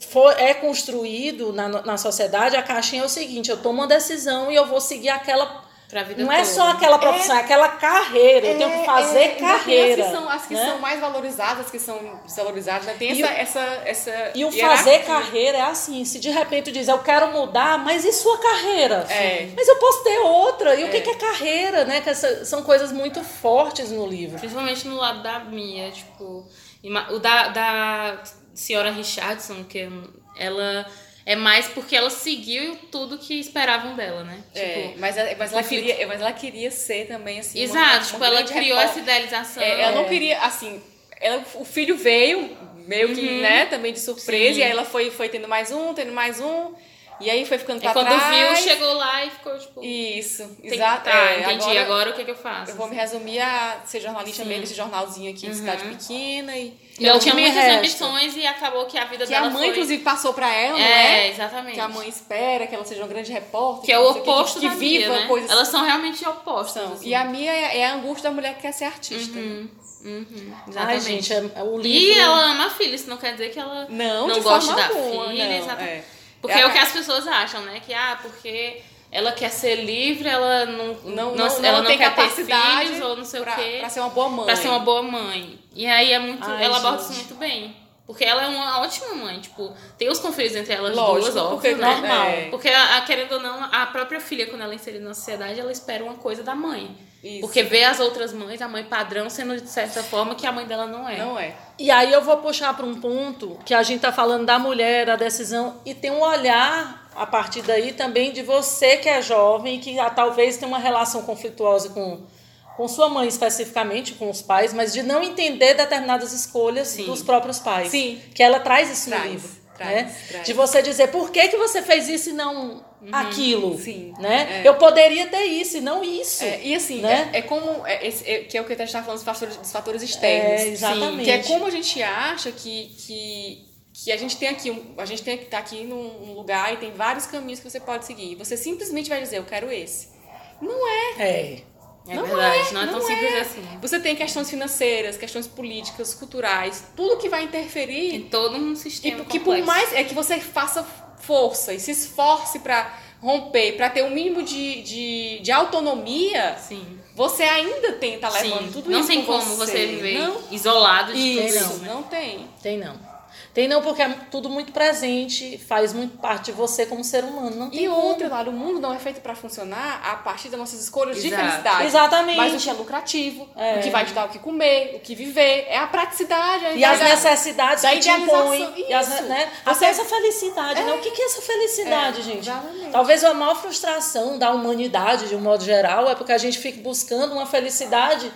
for, é construído na, na sociedade, a caixinha é o seguinte: eu tomo uma decisão e eu vou seguir aquela Pra vida Não é toda. só aquela profissão, é, aquela carreira. Eu tenho que fazer é, carreira. As que, são, as que né? são mais valorizadas, que são desvalorizadas, né? tem essa, essa, essa. E o hierarquia. fazer carreira é assim, se de repente diz, eu quero mudar, mas e sua carreira? É. Mas eu posso ter outra. E o que que é carreira, né? Que essa- são coisas muito fortes no livro. Principalmente no lado da Mia, tipo. O da, da senhora Richardson, que ela é mais porque ela seguiu tudo que esperavam dela, né? É, Tipo, mas, ela- mas, ela conflito. queria, mas ela queria ser também, assim. uma- Exato, uma tipo, ela criou essa idealização. É, ela não queria, assim. Ela, o filho veio, meio que, né, também de surpresa, Uhum. Sim. e aí ela foi, foi tendo mais um, tendo mais um, e aí foi ficando E pra quando trás. viu, chegou lá e ficou, tipo. Isso, exato. Tá, é, entendi. Agora, o que, que eu faço? Eu vou me resumir a ser jornalista Sim. mesmo, esse jornalzinho aqui de cidade pequena. E, E ela é tinha que muitas resta. ambições e acabou que a vida que a dela mãe, foi... inclusive, passou pra ela, não É, é? exatamente. Que a mãe espera que ela seja uma grande repórter. Que é o oposto que, da que viva Mia, né? coisas Elas são realmente opostas. são. assim. E a Mia é, é a angústia da mulher que quer ser artista. Uhum, uhum, Ai, exatamente. gente, é, é o livro... E ela ama a filha, isso não quer dizer que ela Não, não de gosta forma da alguma, filha. não, exatamente. é. Porque É é, o que as pessoas acham, né? Que, ah, porque ela quer ser livre, ela não, Não, não, ela não, tem quer ter filhos ou não sei pra, o quê. pra ser uma boa mãe. Pra ser uma boa mãe. E aí é muito. Ai, ela aborda isso muito bem. Porque ela é uma ótima mãe. Tipo, tem os conflitos entre elas Lógico, duas, porque óbvio, né? normal. é. Porque, a- querendo ou não, a própria filha, quando ela é inserida na sociedade, ela espera uma coisa da mãe. Isso. Porque vê as outras mães, a mãe padrão, sendo de certa forma que a mãe dela não é. Não é. E aí eu vou puxar para um ponto que a gente está falando da mulher, da decisão, e tem um olhar a partir daí também de você que é jovem, que ah, talvez tenha uma relação conflituosa com, com sua mãe especificamente, com os pais, mas de não entender determinadas escolhas Sim. dos próprios pais. Sim. Que ela traz isso Traz, no livro. Traz, né? traz. De você dizer por que, que você fez isso e não aquilo. Sim. Né? É. Eu poderia ter isso e não isso. É, e assim, Né? é, é como. É, é- que é o que a gente estava falando dos fatores, dos fatores externos. É, exatamente. Que é como a gente acha que, que, que a gente tem aqui. um- A gente tem que estar aqui num, num lugar e tem vários caminhos que você pode seguir. Você simplesmente vai dizer, eu quero esse. Não é. É. É Não verdade, é, não é tão não simples é. assim. Você tem questões financeiras, questões políticas, culturais, tudo que vai interferir Tem todo um E sistema que por mais é que você faça força e se esforce para romper, para ter um mínimo de, de, de autonomia, Sim. você ainda tenta levando Sim. tudo não isso tem com como você viver Não, isolado de tudo isso, isso. né? não tem. Tem não. Tem não, porque é tudo muito presente, faz muito parte de você como ser humano. Não tem E outro lado, o mundo não é feito para funcionar a partir das nossas escolhas de Exato. felicidade. Exatamente. Mas o que é lucrativo, É. o que vai te dar o que comer, o que viver, é a praticidade. a E as necessidades da que te impõem. E as, né? Até essa felicidade, né? O que que é essa felicidade, É, gente? exatamente. Talvez a maior frustração da humanidade, de um modo geral, é porque a gente fica buscando uma felicidade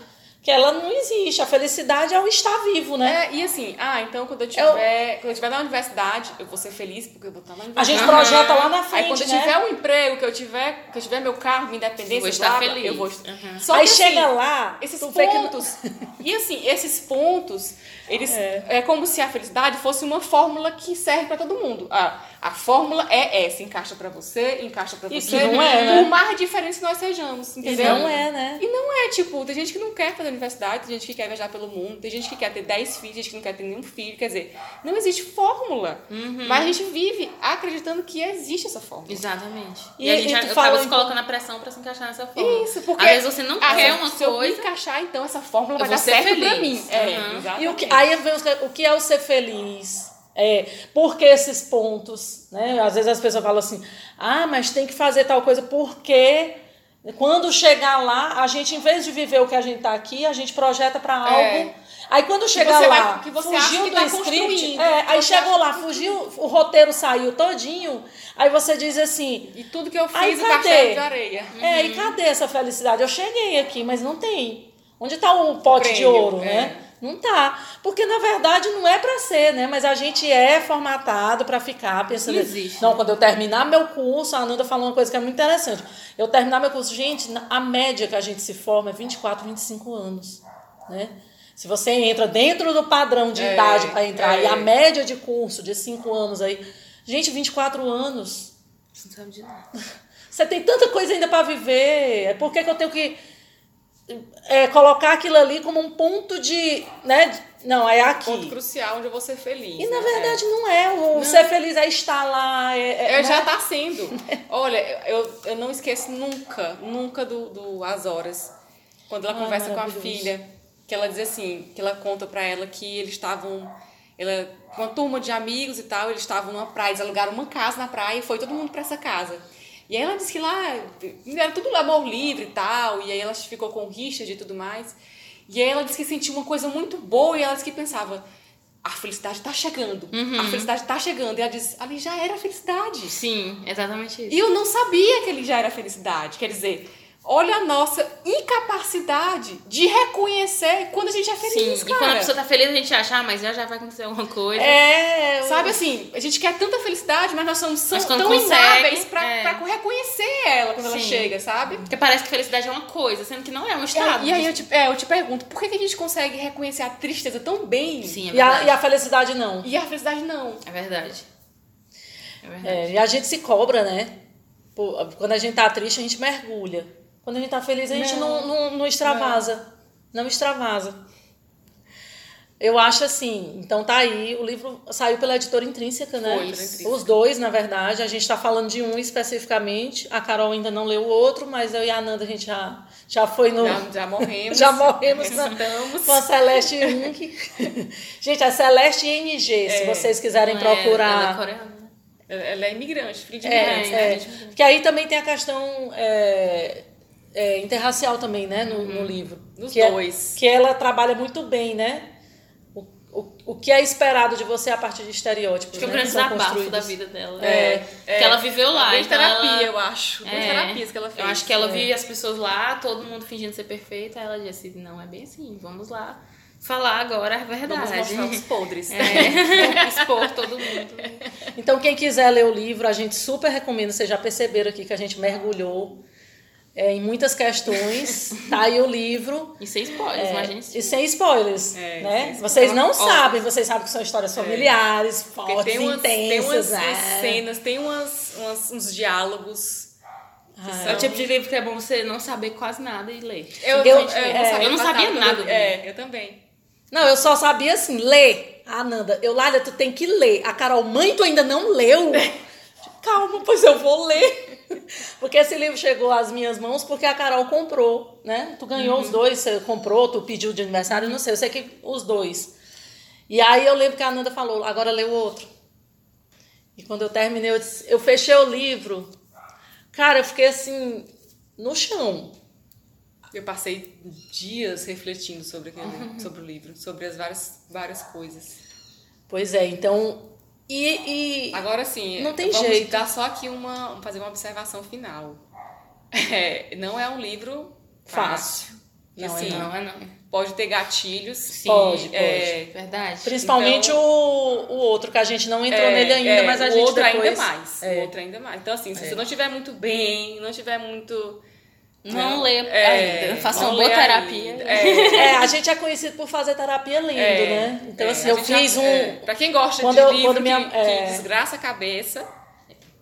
que ela não existe. A felicidade é o estar vivo, né? É, e assim, ah, então quando eu tiver, quando eu estiver na universidade, eu vou ser feliz porque eu vou estar na A universidade. gente projeta lá na Aí frente, quando eu né? tiver um emprego, que eu tiver, que eu tiver meu carro, minha independência, Vou estar blá, feliz. eu vou. Uhum. Só Aí que, chega assim, lá, esses tu vê que pontos. E assim, esses pontos, eles é. como se a felicidade fosse uma fórmula que serve pra todo mundo. Ah, a fórmula é essa, encaixa pra você, encaixa pra E você. não é, né? Por mais diferentes que nós sejamos, E entendeu? não é, né? E não é, tipo, tem gente que não quer fazer universidade, tem gente que quer viajar pelo mundo, tem gente que quer ter 10 filhos, tem gente que não quer ter nenhum filho. Quer dizer, não existe fórmula. Uhum. Mas a gente vive acreditando que existe essa fórmula. Exatamente. E- E, a gente e acaba se colocando a pressão pra se encaixar nessa forma. Isso, porque. Às vezes você não ah, quer se- uma se eu me coisa. encaixar, então essa fórmula Eu vai dar ser certo pra feliz. mim. É, Uhum. exatamente. E o que, aí vem os- o que é o ser feliz? É, por que esses pontos? Né? Às vezes as pessoas falam assim, ah, mas tem que fazer tal coisa porque quando chegar lá, a gente, em vez de viver o que a gente está aqui, a gente projeta para algo. É. Aí quando chegar vai- lá, fugiu do tá script, é, aí chegou lá, fugiu, o roteiro saiu todinho, aí você diz assim, E tudo que eu fiz, Aí, o cadê? de areia. é, e cadê essa felicidade? Eu cheguei aqui, mas não tem. Onde está o pote de prêmio, ouro, é. né? Não tá. Porque na verdade não é para ser, né? Mas a gente é formatado para ficar pensando. Não existe. Não, quando eu terminar meu curso, a Ananda falou uma coisa que é muito interessante. Eu terminar meu curso, gente, a média que a gente se forma é 24, 25 anos, né? Se você entra dentro do padrão de É, idade para entrar é. e a média de curso de 5 anos aí, gente, 24 anos, Você não sabe de nada. [LAUGHS] você tem tanta coisa ainda para viver. Por que, que eu tenho que é, colocar aquilo ali como um ponto de. Né, não, é aqui. Ponto crucial onde eu vou ser feliz. E na né? verdade não é. O não. ser feliz é estar lá. É, é, já tá sendo. [LAUGHS] Olha, eu, eu não esqueço nunca, nunca do, do As Horas. Quando ela conversa com a filha, que ela diz assim, que ela conta para ela que eles estavam. Ela, uma turma de amigos e tal, eles estavam numa praia, eles alugaram uma casa na praia e foi todo mundo para essa casa. E aí ela disse que lá era tudo amor livre e tal, e aí ela ficou com o Richard e tudo mais. E aí ela disse que sentiu uma coisa muito boa e ela disse que pensava, a felicidade está chegando, uhum. a felicidade está chegando. E ela disse, ali já era felicidade. Sim, exatamente isso. E eu não sabia que ele já era felicidade. Quer dizer, olha a nossa incapacidade de reconhecer quando a gente é feliz, Sim, cara. e quando a pessoa tá feliz, a gente acha, ah, mas já já vai acontecer alguma coisa. É, sabe assim, a gente quer tanta felicidade, mas nós somos mas tão consegue, inábeis pra, é. pra reconhecer ela quando Sim. ela chega, sabe? Porque parece que felicidade é uma coisa, sendo que não é um estado. E, e aí eu te, é, eu te pergunto, por que, que a gente consegue reconhecer a tristeza tão bem? Sim, é e, a, e a felicidade não? E a felicidade não. É verdade. É verdade. É, e a gente se cobra, né? Quando a gente tá triste, a gente mergulha. Quando a gente tá feliz, a gente não, não, não extravasa. Não. não extravasa. Eu acho assim, então tá aí, o livro saiu pela editora intrínseca, né? Foi, intrínseca. Os dois, na verdade. A gente está falando de um especificamente. A Carol ainda não leu o outro, mas eu e a Ananda a gente já, já foi no. Já, já morremos. [LAUGHS] já morremos na, com a Celeste Inc. [LAUGHS] gente, a Celeste NG, é, se vocês quiserem é, procurar. Ela é coreana. Ela é imigrante, filha de imigrante. É, é. Porque aí também tem a questão. É, é, interracial também, né, no, no uhum. livro. Nos que é dois. É, que ela trabalha muito bem, né? O, o, o que é esperado de você a partir de estereótipos. Acho que né, o grande desabafo da vida dela. É, é, que ela viveu lá. Bem então terapia, ela, eu acho. Bem é, terapias que ela fez. Eu acho que ela é. via as pessoas lá, todo mundo fingindo ser perfeita. Aí ela disse: não é bem assim, vamos lá falar agora a verdade. Vamos mostrar os podres. É, [LAUGHS] expor todo mundo. Então, quem quiser ler o livro, a gente super recomenda. Vocês já perceberam aqui que a gente mergulhou é, em muitas questões. [LAUGHS] tá aí o livro. E sem spoilers, é, imagina E sem spoilers, é, né? Sem vocês não sabem, vocês sabem que são histórias é. familiares, fortes, tem umas, intensas. Tem umas, umas cenas, tem umas, umas, uns diálogos. Ah, é o tipo de livro que é bom você não saber quase nada e ler. Eu, eu, eu, é, eu não sabia nada. É, eu também. Não, eu só sabia assim, ler. Ah, Nanda, eu, Lália, tu tem que ler. A Carol, mãe, tu ainda não leu? [LAUGHS] Calma, pois eu vou ler. Porque esse livro chegou às minhas mãos porque a Carol comprou, né? Tu ganhou uhum. os dois, você comprou, tu pediu de aniversário, não sei, eu sei que os dois. E aí eu lembro que a Nanda falou, agora lê o outro. E quando eu terminei, eu, disse, eu fechei o livro. Cara, eu fiquei assim, no chão. Eu passei dias refletindo sobre, aquele, uhum. sobre o livro, sobre as várias, várias coisas. Pois é, então e, e agora sim, não tem vamos jeito. dar só aqui uma fazer uma observação final. [LAUGHS] É, não é um livro fácil. Não, é assim, é não, é não. Pode ter gatilhos. Sim, pode, pode. É, verdade. Principalmente então, o, o outro, que a gente não entrou é, nele ainda, é, mas a gente outro depois... ainda mais. O outro ainda mais. Então, assim, se você não estiver muito bem, não estiver muito não, não lê é, ainda. Faça uma boa terapia. É. [LAUGHS] é. a gente é conhecido por fazer terapia lendo, é, né? Então, é, assim, eu fiz já, um. É, pra quem gosta quando de eu, livro minha, que, que, desgraça a cabeça,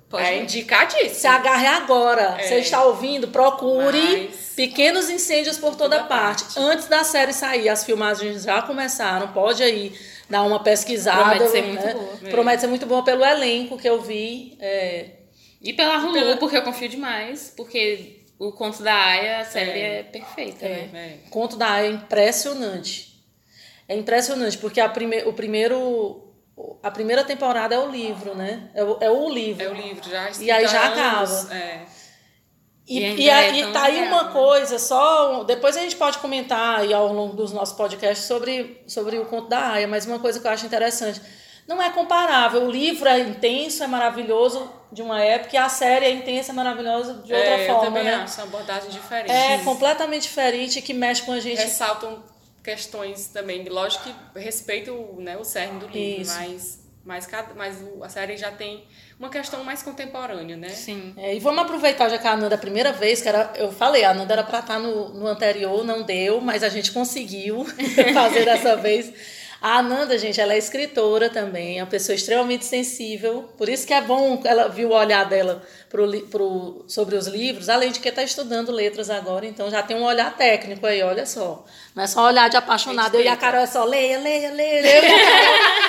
pode é indicadíssimo. Se agarre agora. Você está ouvindo? Procure Mas... Pequenos Incêndios por toda, toda parte. parte. Antes da série sair, as filmagens já começaram. Pode aí dar uma pesquisada. Promete ser né? muito boa. Promete ser muito boa pelo elenco que eu vi. E pela Hulu, pela... porque eu confio demais. Porque o Conto da Aya, a série é, é perfeita, é, né? É. Conto da Aya é impressionante. É impressionante, porque a prime o primeiro. A primeira temporada é o livro, né? É o, é o livro. É o livro, já E aí já acaba. É. E, e, e, é e tá aí uma coisa, só. Depois a gente pode comentar aí ao longo dos nossos podcasts sobre, sobre o conto da Aya, mas uma coisa que eu acho interessante não é comparável. O livro é intenso, é maravilhoso de uma época, e a série é intensa, é maravilhosa de outra é, forma. Eu também né? acho, uma abordagem diferente. É completamente diferente que mexe com a gente. Ressaltam questões também, lógico que respeito né, o cerne do livro, Isso. mas. Mas, mas a série já tem uma questão mais contemporânea, né? Sim. É, e vamos aproveitar, já que a Nanda, a primeira vez, que era, eu falei, a Nanda era para estar no, no anterior, não deu, mas a gente conseguiu [LAUGHS] fazer dessa vez. A Ananda, gente, ela é escritora também, é uma pessoa extremamente sensível. Por isso que é bom ela viu o olhar dela pro, pro, sobre os livros, além de que está estudando letras agora, então já tem um olhar técnico aí, olha só. Não é só olhar de apaixonado. Eu e a Carol é só leia, leia, leia, leia.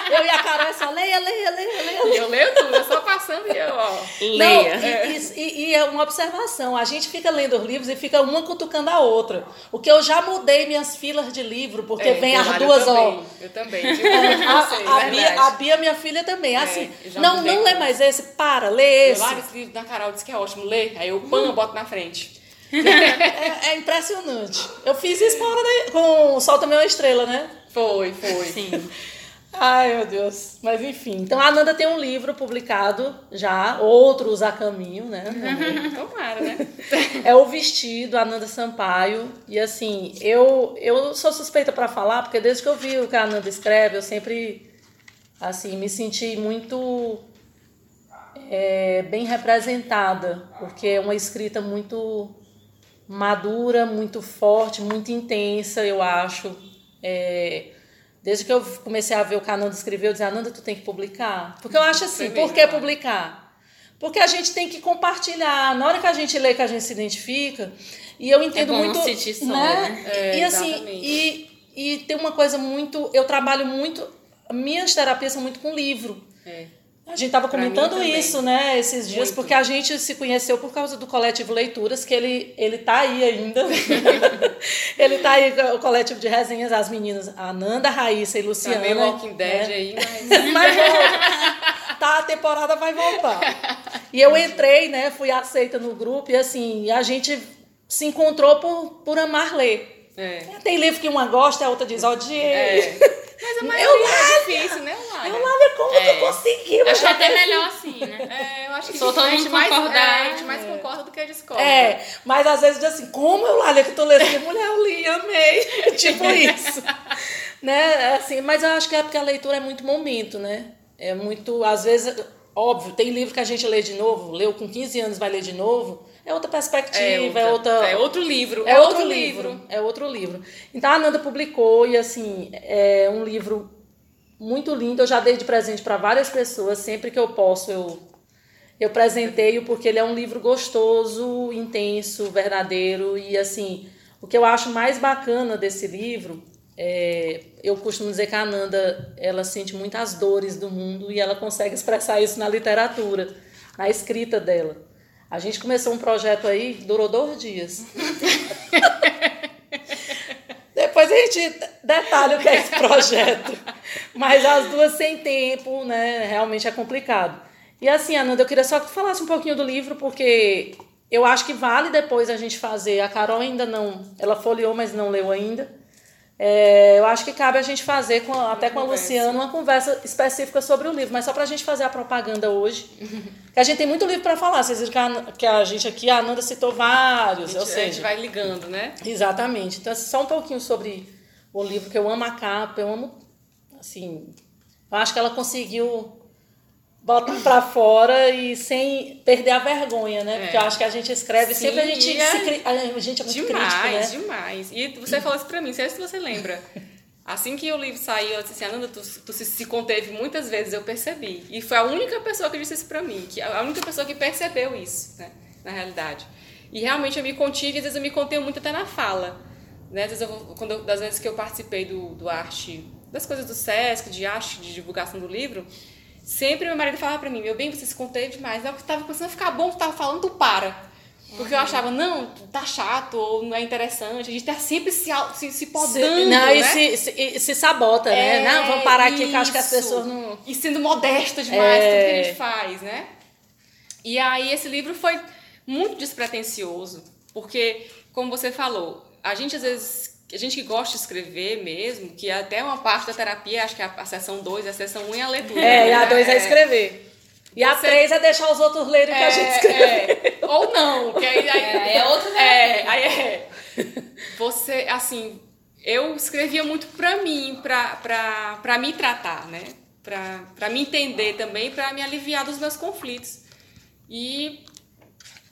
Eu e a Carol é só leia, leia, leia, leia. Eu leio tudo, eu só passando e eu, ó. Leia. Não, e, e, e, é uma observação. A gente fica lendo os livros e fica uma cutucando a outra. O que eu já mudei minhas filas de livro, porque é, vem as duas, eu ó. Também. a, sei, a, Bia, a Bia, minha filha, também. É, assim, não, não lê mais esse, para, lê esse. Eu esse livro da Carol, disse que é ótimo, lê. Aí eu, pam, boto na frente. [LAUGHS] é, é, impressionante. Eu fiz isso com, da, com Solta Meu Estrela, né? Foi, foi. Sim. Ai, meu Deus. Mas enfim. Então a Ananda tem um livro publicado já, Outros a Caminho, né? [LAUGHS] Tomara, né? É o Vestido, Ananda Sampaio. E assim, eu, eu sou suspeita para falar, porque desde que eu vi o que a Ananda escreve, eu sempre assim, me senti muito é, bem representada, porque é uma escrita muito madura, muito forte, muito intensa, eu acho. É, desde que eu comecei a ver o canal escrever, eu dizia, Ananda, tu tem que publicar. Porque eu acho assim, por que publicar? Porque a gente tem que compartilhar. Na hora que a gente lê, que a gente se identifica, e eu entendo é muito. Só, né? né? É, e assim, e, e tem uma coisa muito. Eu trabalho muito. Minhas terapias são muito com livro. É. A gente estava comentando isso, né, esses dias, Muito. porque a gente se conheceu por causa do coletivo Leituras, que ele, ele tá aí ainda. [LAUGHS] ele tá aí, o coletivo de resenhas, as meninas, a Nanda, a Raíssa e a Luciana. Tá meio Walking Dead né? aí, mas... [LAUGHS] mas tá, a temporada vai voltar. E eu entrei, né, fui aceita no grupo, e assim, a gente se encontrou por, por amar ler. É. Tem livro que uma gosta, a outra diz, odiei. É. Mas a maioria é difícil, né? Eu, Lália, como é. tu conseguiu? Acho até melhor assim, né? É, eu acho que Sou a gente mais, é, a gente mais concorda do que discorda. É, mas às vezes diz assim, como eu, Lália, que tô lendo? Mulher, eu li, amei. [LAUGHS] tipo isso. né? Assim, mas eu acho que é porque a leitura é muito momento, né? É muito, às vezes, óbvio, tem livro que a gente lê de novo, leu com 15 anos, vai ler de novo é outra perspectiva, é, outra, é outra. É outro livro. É, é outro, outro livro, livro. É outro livro. Então a Ananda publicou e assim, é um livro muito lindo. Eu já dei de presente para várias pessoas, sempre que eu posso eu eu presenteio porque ele é um livro gostoso, intenso, verdadeiro e assim, o que eu acho mais bacana desse livro é, eu costumo dizer que a Ananda ela sente muitas dores do mundo e ela consegue [LAUGHS] expressar isso na literatura, na escrita dela. A gente começou um projeto aí, durou dois dias. [LAUGHS] Depois a gente detalha o que é esse projeto. Mas as duas sem tempo, né? Realmente é complicado. E assim, Ananda, eu queria só que tu falasse um pouquinho do livro, porque eu acho que vale depois a gente fazer. A Carol ainda não. Ela folheou, mas não leu ainda. É, eu acho que cabe a gente fazer, com, até com a Luciana, uma conversa específica sobre o livro, mas só para a gente fazer a propaganda hoje. que a gente tem muito livro para falar. Vocês viram que a, que a, gente aqui, a Ananda citou vários. A gente, ou seja, a gente vai ligando, né? Exatamente. Então, só um pouquinho sobre o livro, que eu amo a capa, eu amo. Assim, eu acho que ela conseguiu botar para fora e sem perder a vergonha, né? É. Porque eu acho que a gente escreve, Sim, sempre a gente, é... a gente é muito demais, crítico, né? Demais, E você falou isso para mim, não sei se você lembra. Assim que o livro saiu, eu disse assim, Ananda, tu, tu se, se, conteve muitas vezes, eu percebi. E foi a única pessoa que disse isso para mim, que a única pessoa que percebeu isso, né? Na realidade. E realmente eu me contive, às vezes eu me contenho muito até na fala. Né? Às vezes eu, quando das vezes que eu participei do, do arte, das coisas do SESC, de arte, de divulgação do livro, Sempre meu marido falava pra mim, meu bem, você se conteve demais. Que tava começando a ficar bom, tu tava falando, tu para. Porque eu achava, não, tá chato, ou não é interessante. A gente tá sempre se, se, se podando, se, não, né? E se, se, se sabota, né? é, né? Não, vamos parar aqui que acho que as pessoas não... E sendo modesta demais é... tudo que a gente faz, né? E aí esse livro foi muito despretensioso. Porque, como você falou, a gente às vezes a gente que gosta de escrever mesmo, que é até uma parte da terapia, acho que a, a sessão 2, a sessão 1 um é a leitura. É, e a 2 é, é escrever. E a 3 é deixar os outros lerem o que a gente é, escreve. É. Ou não, que aí, aí é, é outro É, aí é. Você, assim, eu escrevia muito pra mim, pra, pra, pra me tratar, né? Pra, pra me entender também, pra me aliviar dos meus conflitos. E,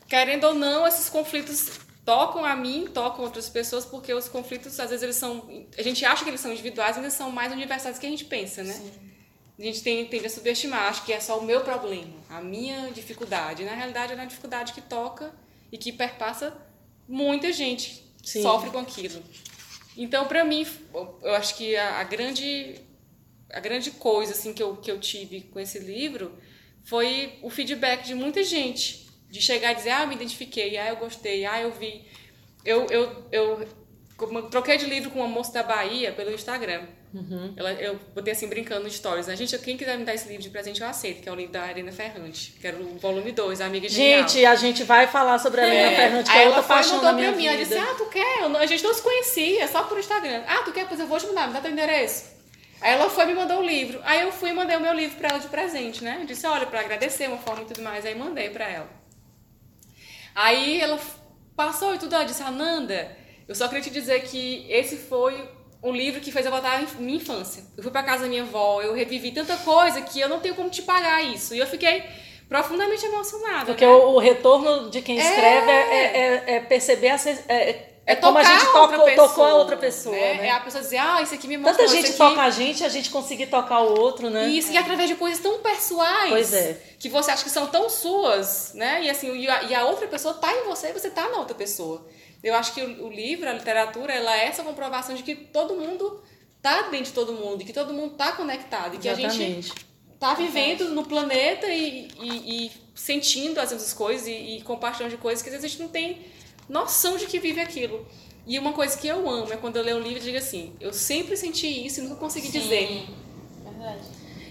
querendo ou não, esses conflitos tocam a mim, tocam outras pessoas, porque os conflitos, às vezes, eles são. A gente acha que eles são individuais, mas eles são mais universais do que a gente pensa, né? Sim. A gente tem, tende a subestimar, acho que é só o meu problema, a minha dificuldade. Na realidade, é uma dificuldade que toca e que perpassa muita gente, Sim. sofre com aquilo. Então, para mim, eu acho que a, a, grande a grande coisa assim que eu, que eu tive com esse livro foi o feedback de muita gente de chegar e dizer, ah, eu me identifiquei, ah, eu gostei, ah, eu vi. Eu, eu, eu troquei de livro com uma moça da Bahia pelo Instagram. Uhum. Ela, eu botei assim, brincando stories. A né? gente, quem quiser me dar esse livro de presente, eu aceito, que é o livro da Arena Ferrante, que era o volume 2, a Amiga Genial. Gente, a gente vai falar sobre a Arena é. Ferrante, que é outra paixão da minha pra mim, vida. Ela disse, ah, tu quer? A gente não se conhecia, só por Instagram. Ah, tu quer? Pois eu vou te mandar, me dá teu endereço. Aí ela foi e me mandou o livro. Aí eu fui e mandei o meu livro para ela de presente, né? Eu disse, olha, para agradecer uma forma e tudo mais. Aí mandei para ela. Aí ela passou e tudo, ela disse, Ananda, eu só queria te dizer que esse foi um livro que fez eu voltar à minha infância. Eu fui para casa da minha avó, eu revivi tanta coisa que eu não tenho como te pagar isso. E eu fiquei profundamente emocionada. Porque né? o, o, retorno de quem escreve é, é, é, é perceber a, é, é como a gente tocou, pessoa, tocou a outra pessoa. Né? né? É a pessoa dizer, ah, isso aqui me mostrou. Tanta gente toca a gente, a gente conseguir tocar o outro, né? Isso, é. e através de coisas tão pessoais. Pois é. Que você acha que são tão suas, né? E assim, e a, e a outra pessoa tá em você e você tá na outra pessoa. Eu acho que o, o, livro, a literatura, ela é essa comprovação de que todo mundo tá dentro de todo mundo, e que todo mundo tá conectado, e que Exatamente. a gente tá vivendo no planeta e, e, e sentindo às vezes coisas e, e compartilhando de coisas que às vezes a gente não tem noção de que vive aquilo. E uma coisa que eu amo é quando eu leio um livro e digo assim, eu sempre senti isso e nunca consegui Sim. dizer. Verdade.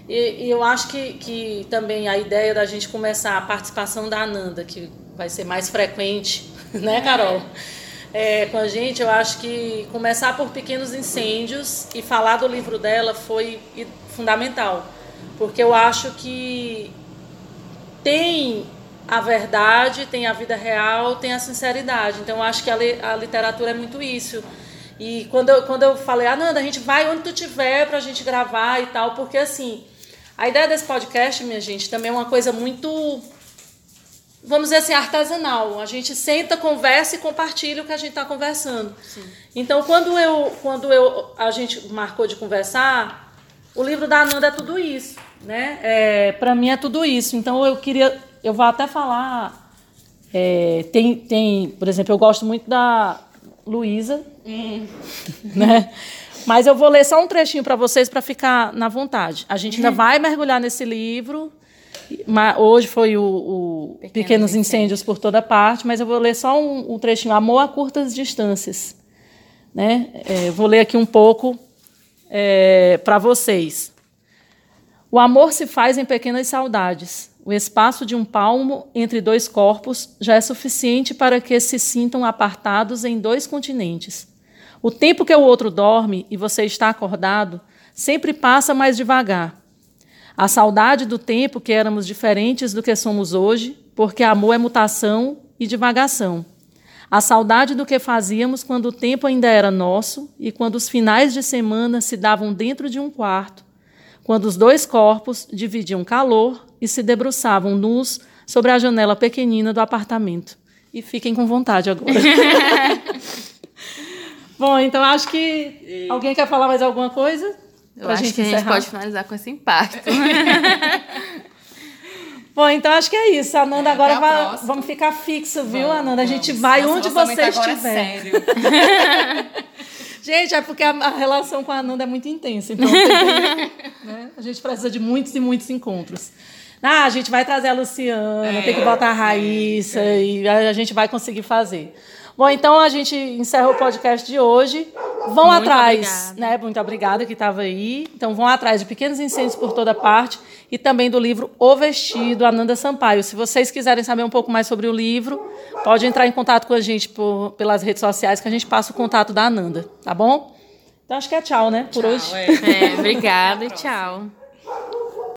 E, e, eu acho que, que também a ideia da gente começar a participação da Ananda, que vai ser mais frequente, [LAUGHS] né, Carol? É, com a gente, eu acho que começar por pequenos incêndios e falar do livro dela foi fundamental. Porque eu acho que tem a verdade, tem a vida real, tem a sinceridade. Então, eu acho que a, li, a literatura é muito isso. E quando eu, quando eu falei, ah, Nanda, a gente vai onde tu tiver pra gente gravar e tal, porque assim, a ideia desse podcast, minha gente, também é uma coisa muito, vamos dizer assim, artesanal. A gente senta, conversa e compartilha o que a gente está conversando. Sim. Então, quando eu, quando eu, a gente marcou de conversar, o livro da Nanda é tudo isso, né? É, para mim é tudo isso. Então, eu queria eu vou até falar. É, tem, tem, por exemplo, eu gosto muito da Luísa, hum. né? Mas eu vou ler só um trechinho para vocês para ficar na vontade. A gente ainda uhum. vai mergulhar nesse livro. Hoje foi o, o Pequenos, Pequenos incêndios. incêndios. por toda parte, mas eu vou ler só um, um trechinho. Amor a curtas distâncias. Né? É, vou ler aqui um pouco é, para vocês. O amor se faz em pequenas saudades. O espaço de um palmo entre dois corpos já é suficiente para que se sintam apartados em dois continentes. O tempo que o outro dorme e você está acordado sempre passa mais devagar. A saudade do tempo que éramos diferentes do que somos hoje, porque amor é mutação e divagação. A saudade do que fazíamos quando o tempo ainda era nosso e quando os finais de semana se davam dentro de um quarto, quando os dois corpos dividiam calor e se debruçavam nus sobre a janela pequenina do apartamento. E fiquem com vontade agora. [LAUGHS] Bom, então acho que. Alguém quer falar mais alguma coisa? Eu acho gente que a gente pode finalizar com esse impacto. [LAUGHS] Bom, então acho que é isso. Ananda, agora vai, vamos ficar fixo, viu, vamos, Ananda? A gente vamos. vai Nossa, onde você é estiver. É sério. [LAUGHS] gente, é porque a, a, relação com a Ananda é muito intensa. Então, né? a gente precisa de muitos e muitos encontros. Ah, a gente vai trazer a Luciana, é, tem que botar a Raíssa é, e a gente vai conseguir fazer. Bom, então a gente encerra o podcast de hoje. Vão Muito atrás, obrigada. né? Muito obrigada que estava aí. Então vão atrás de Pequenos Incêndios por toda parte e também do livro O Vestido, Ananda Sampaio. Se vocês quiserem saber um pouco mais sobre o livro, pode entrar em contato com a gente por, pelas redes sociais que a gente passa o contato da Ananda, tá bom? Então acho que é tchau, né? Por tchau, hoje. É. [LAUGHS] é obrigada e tchau.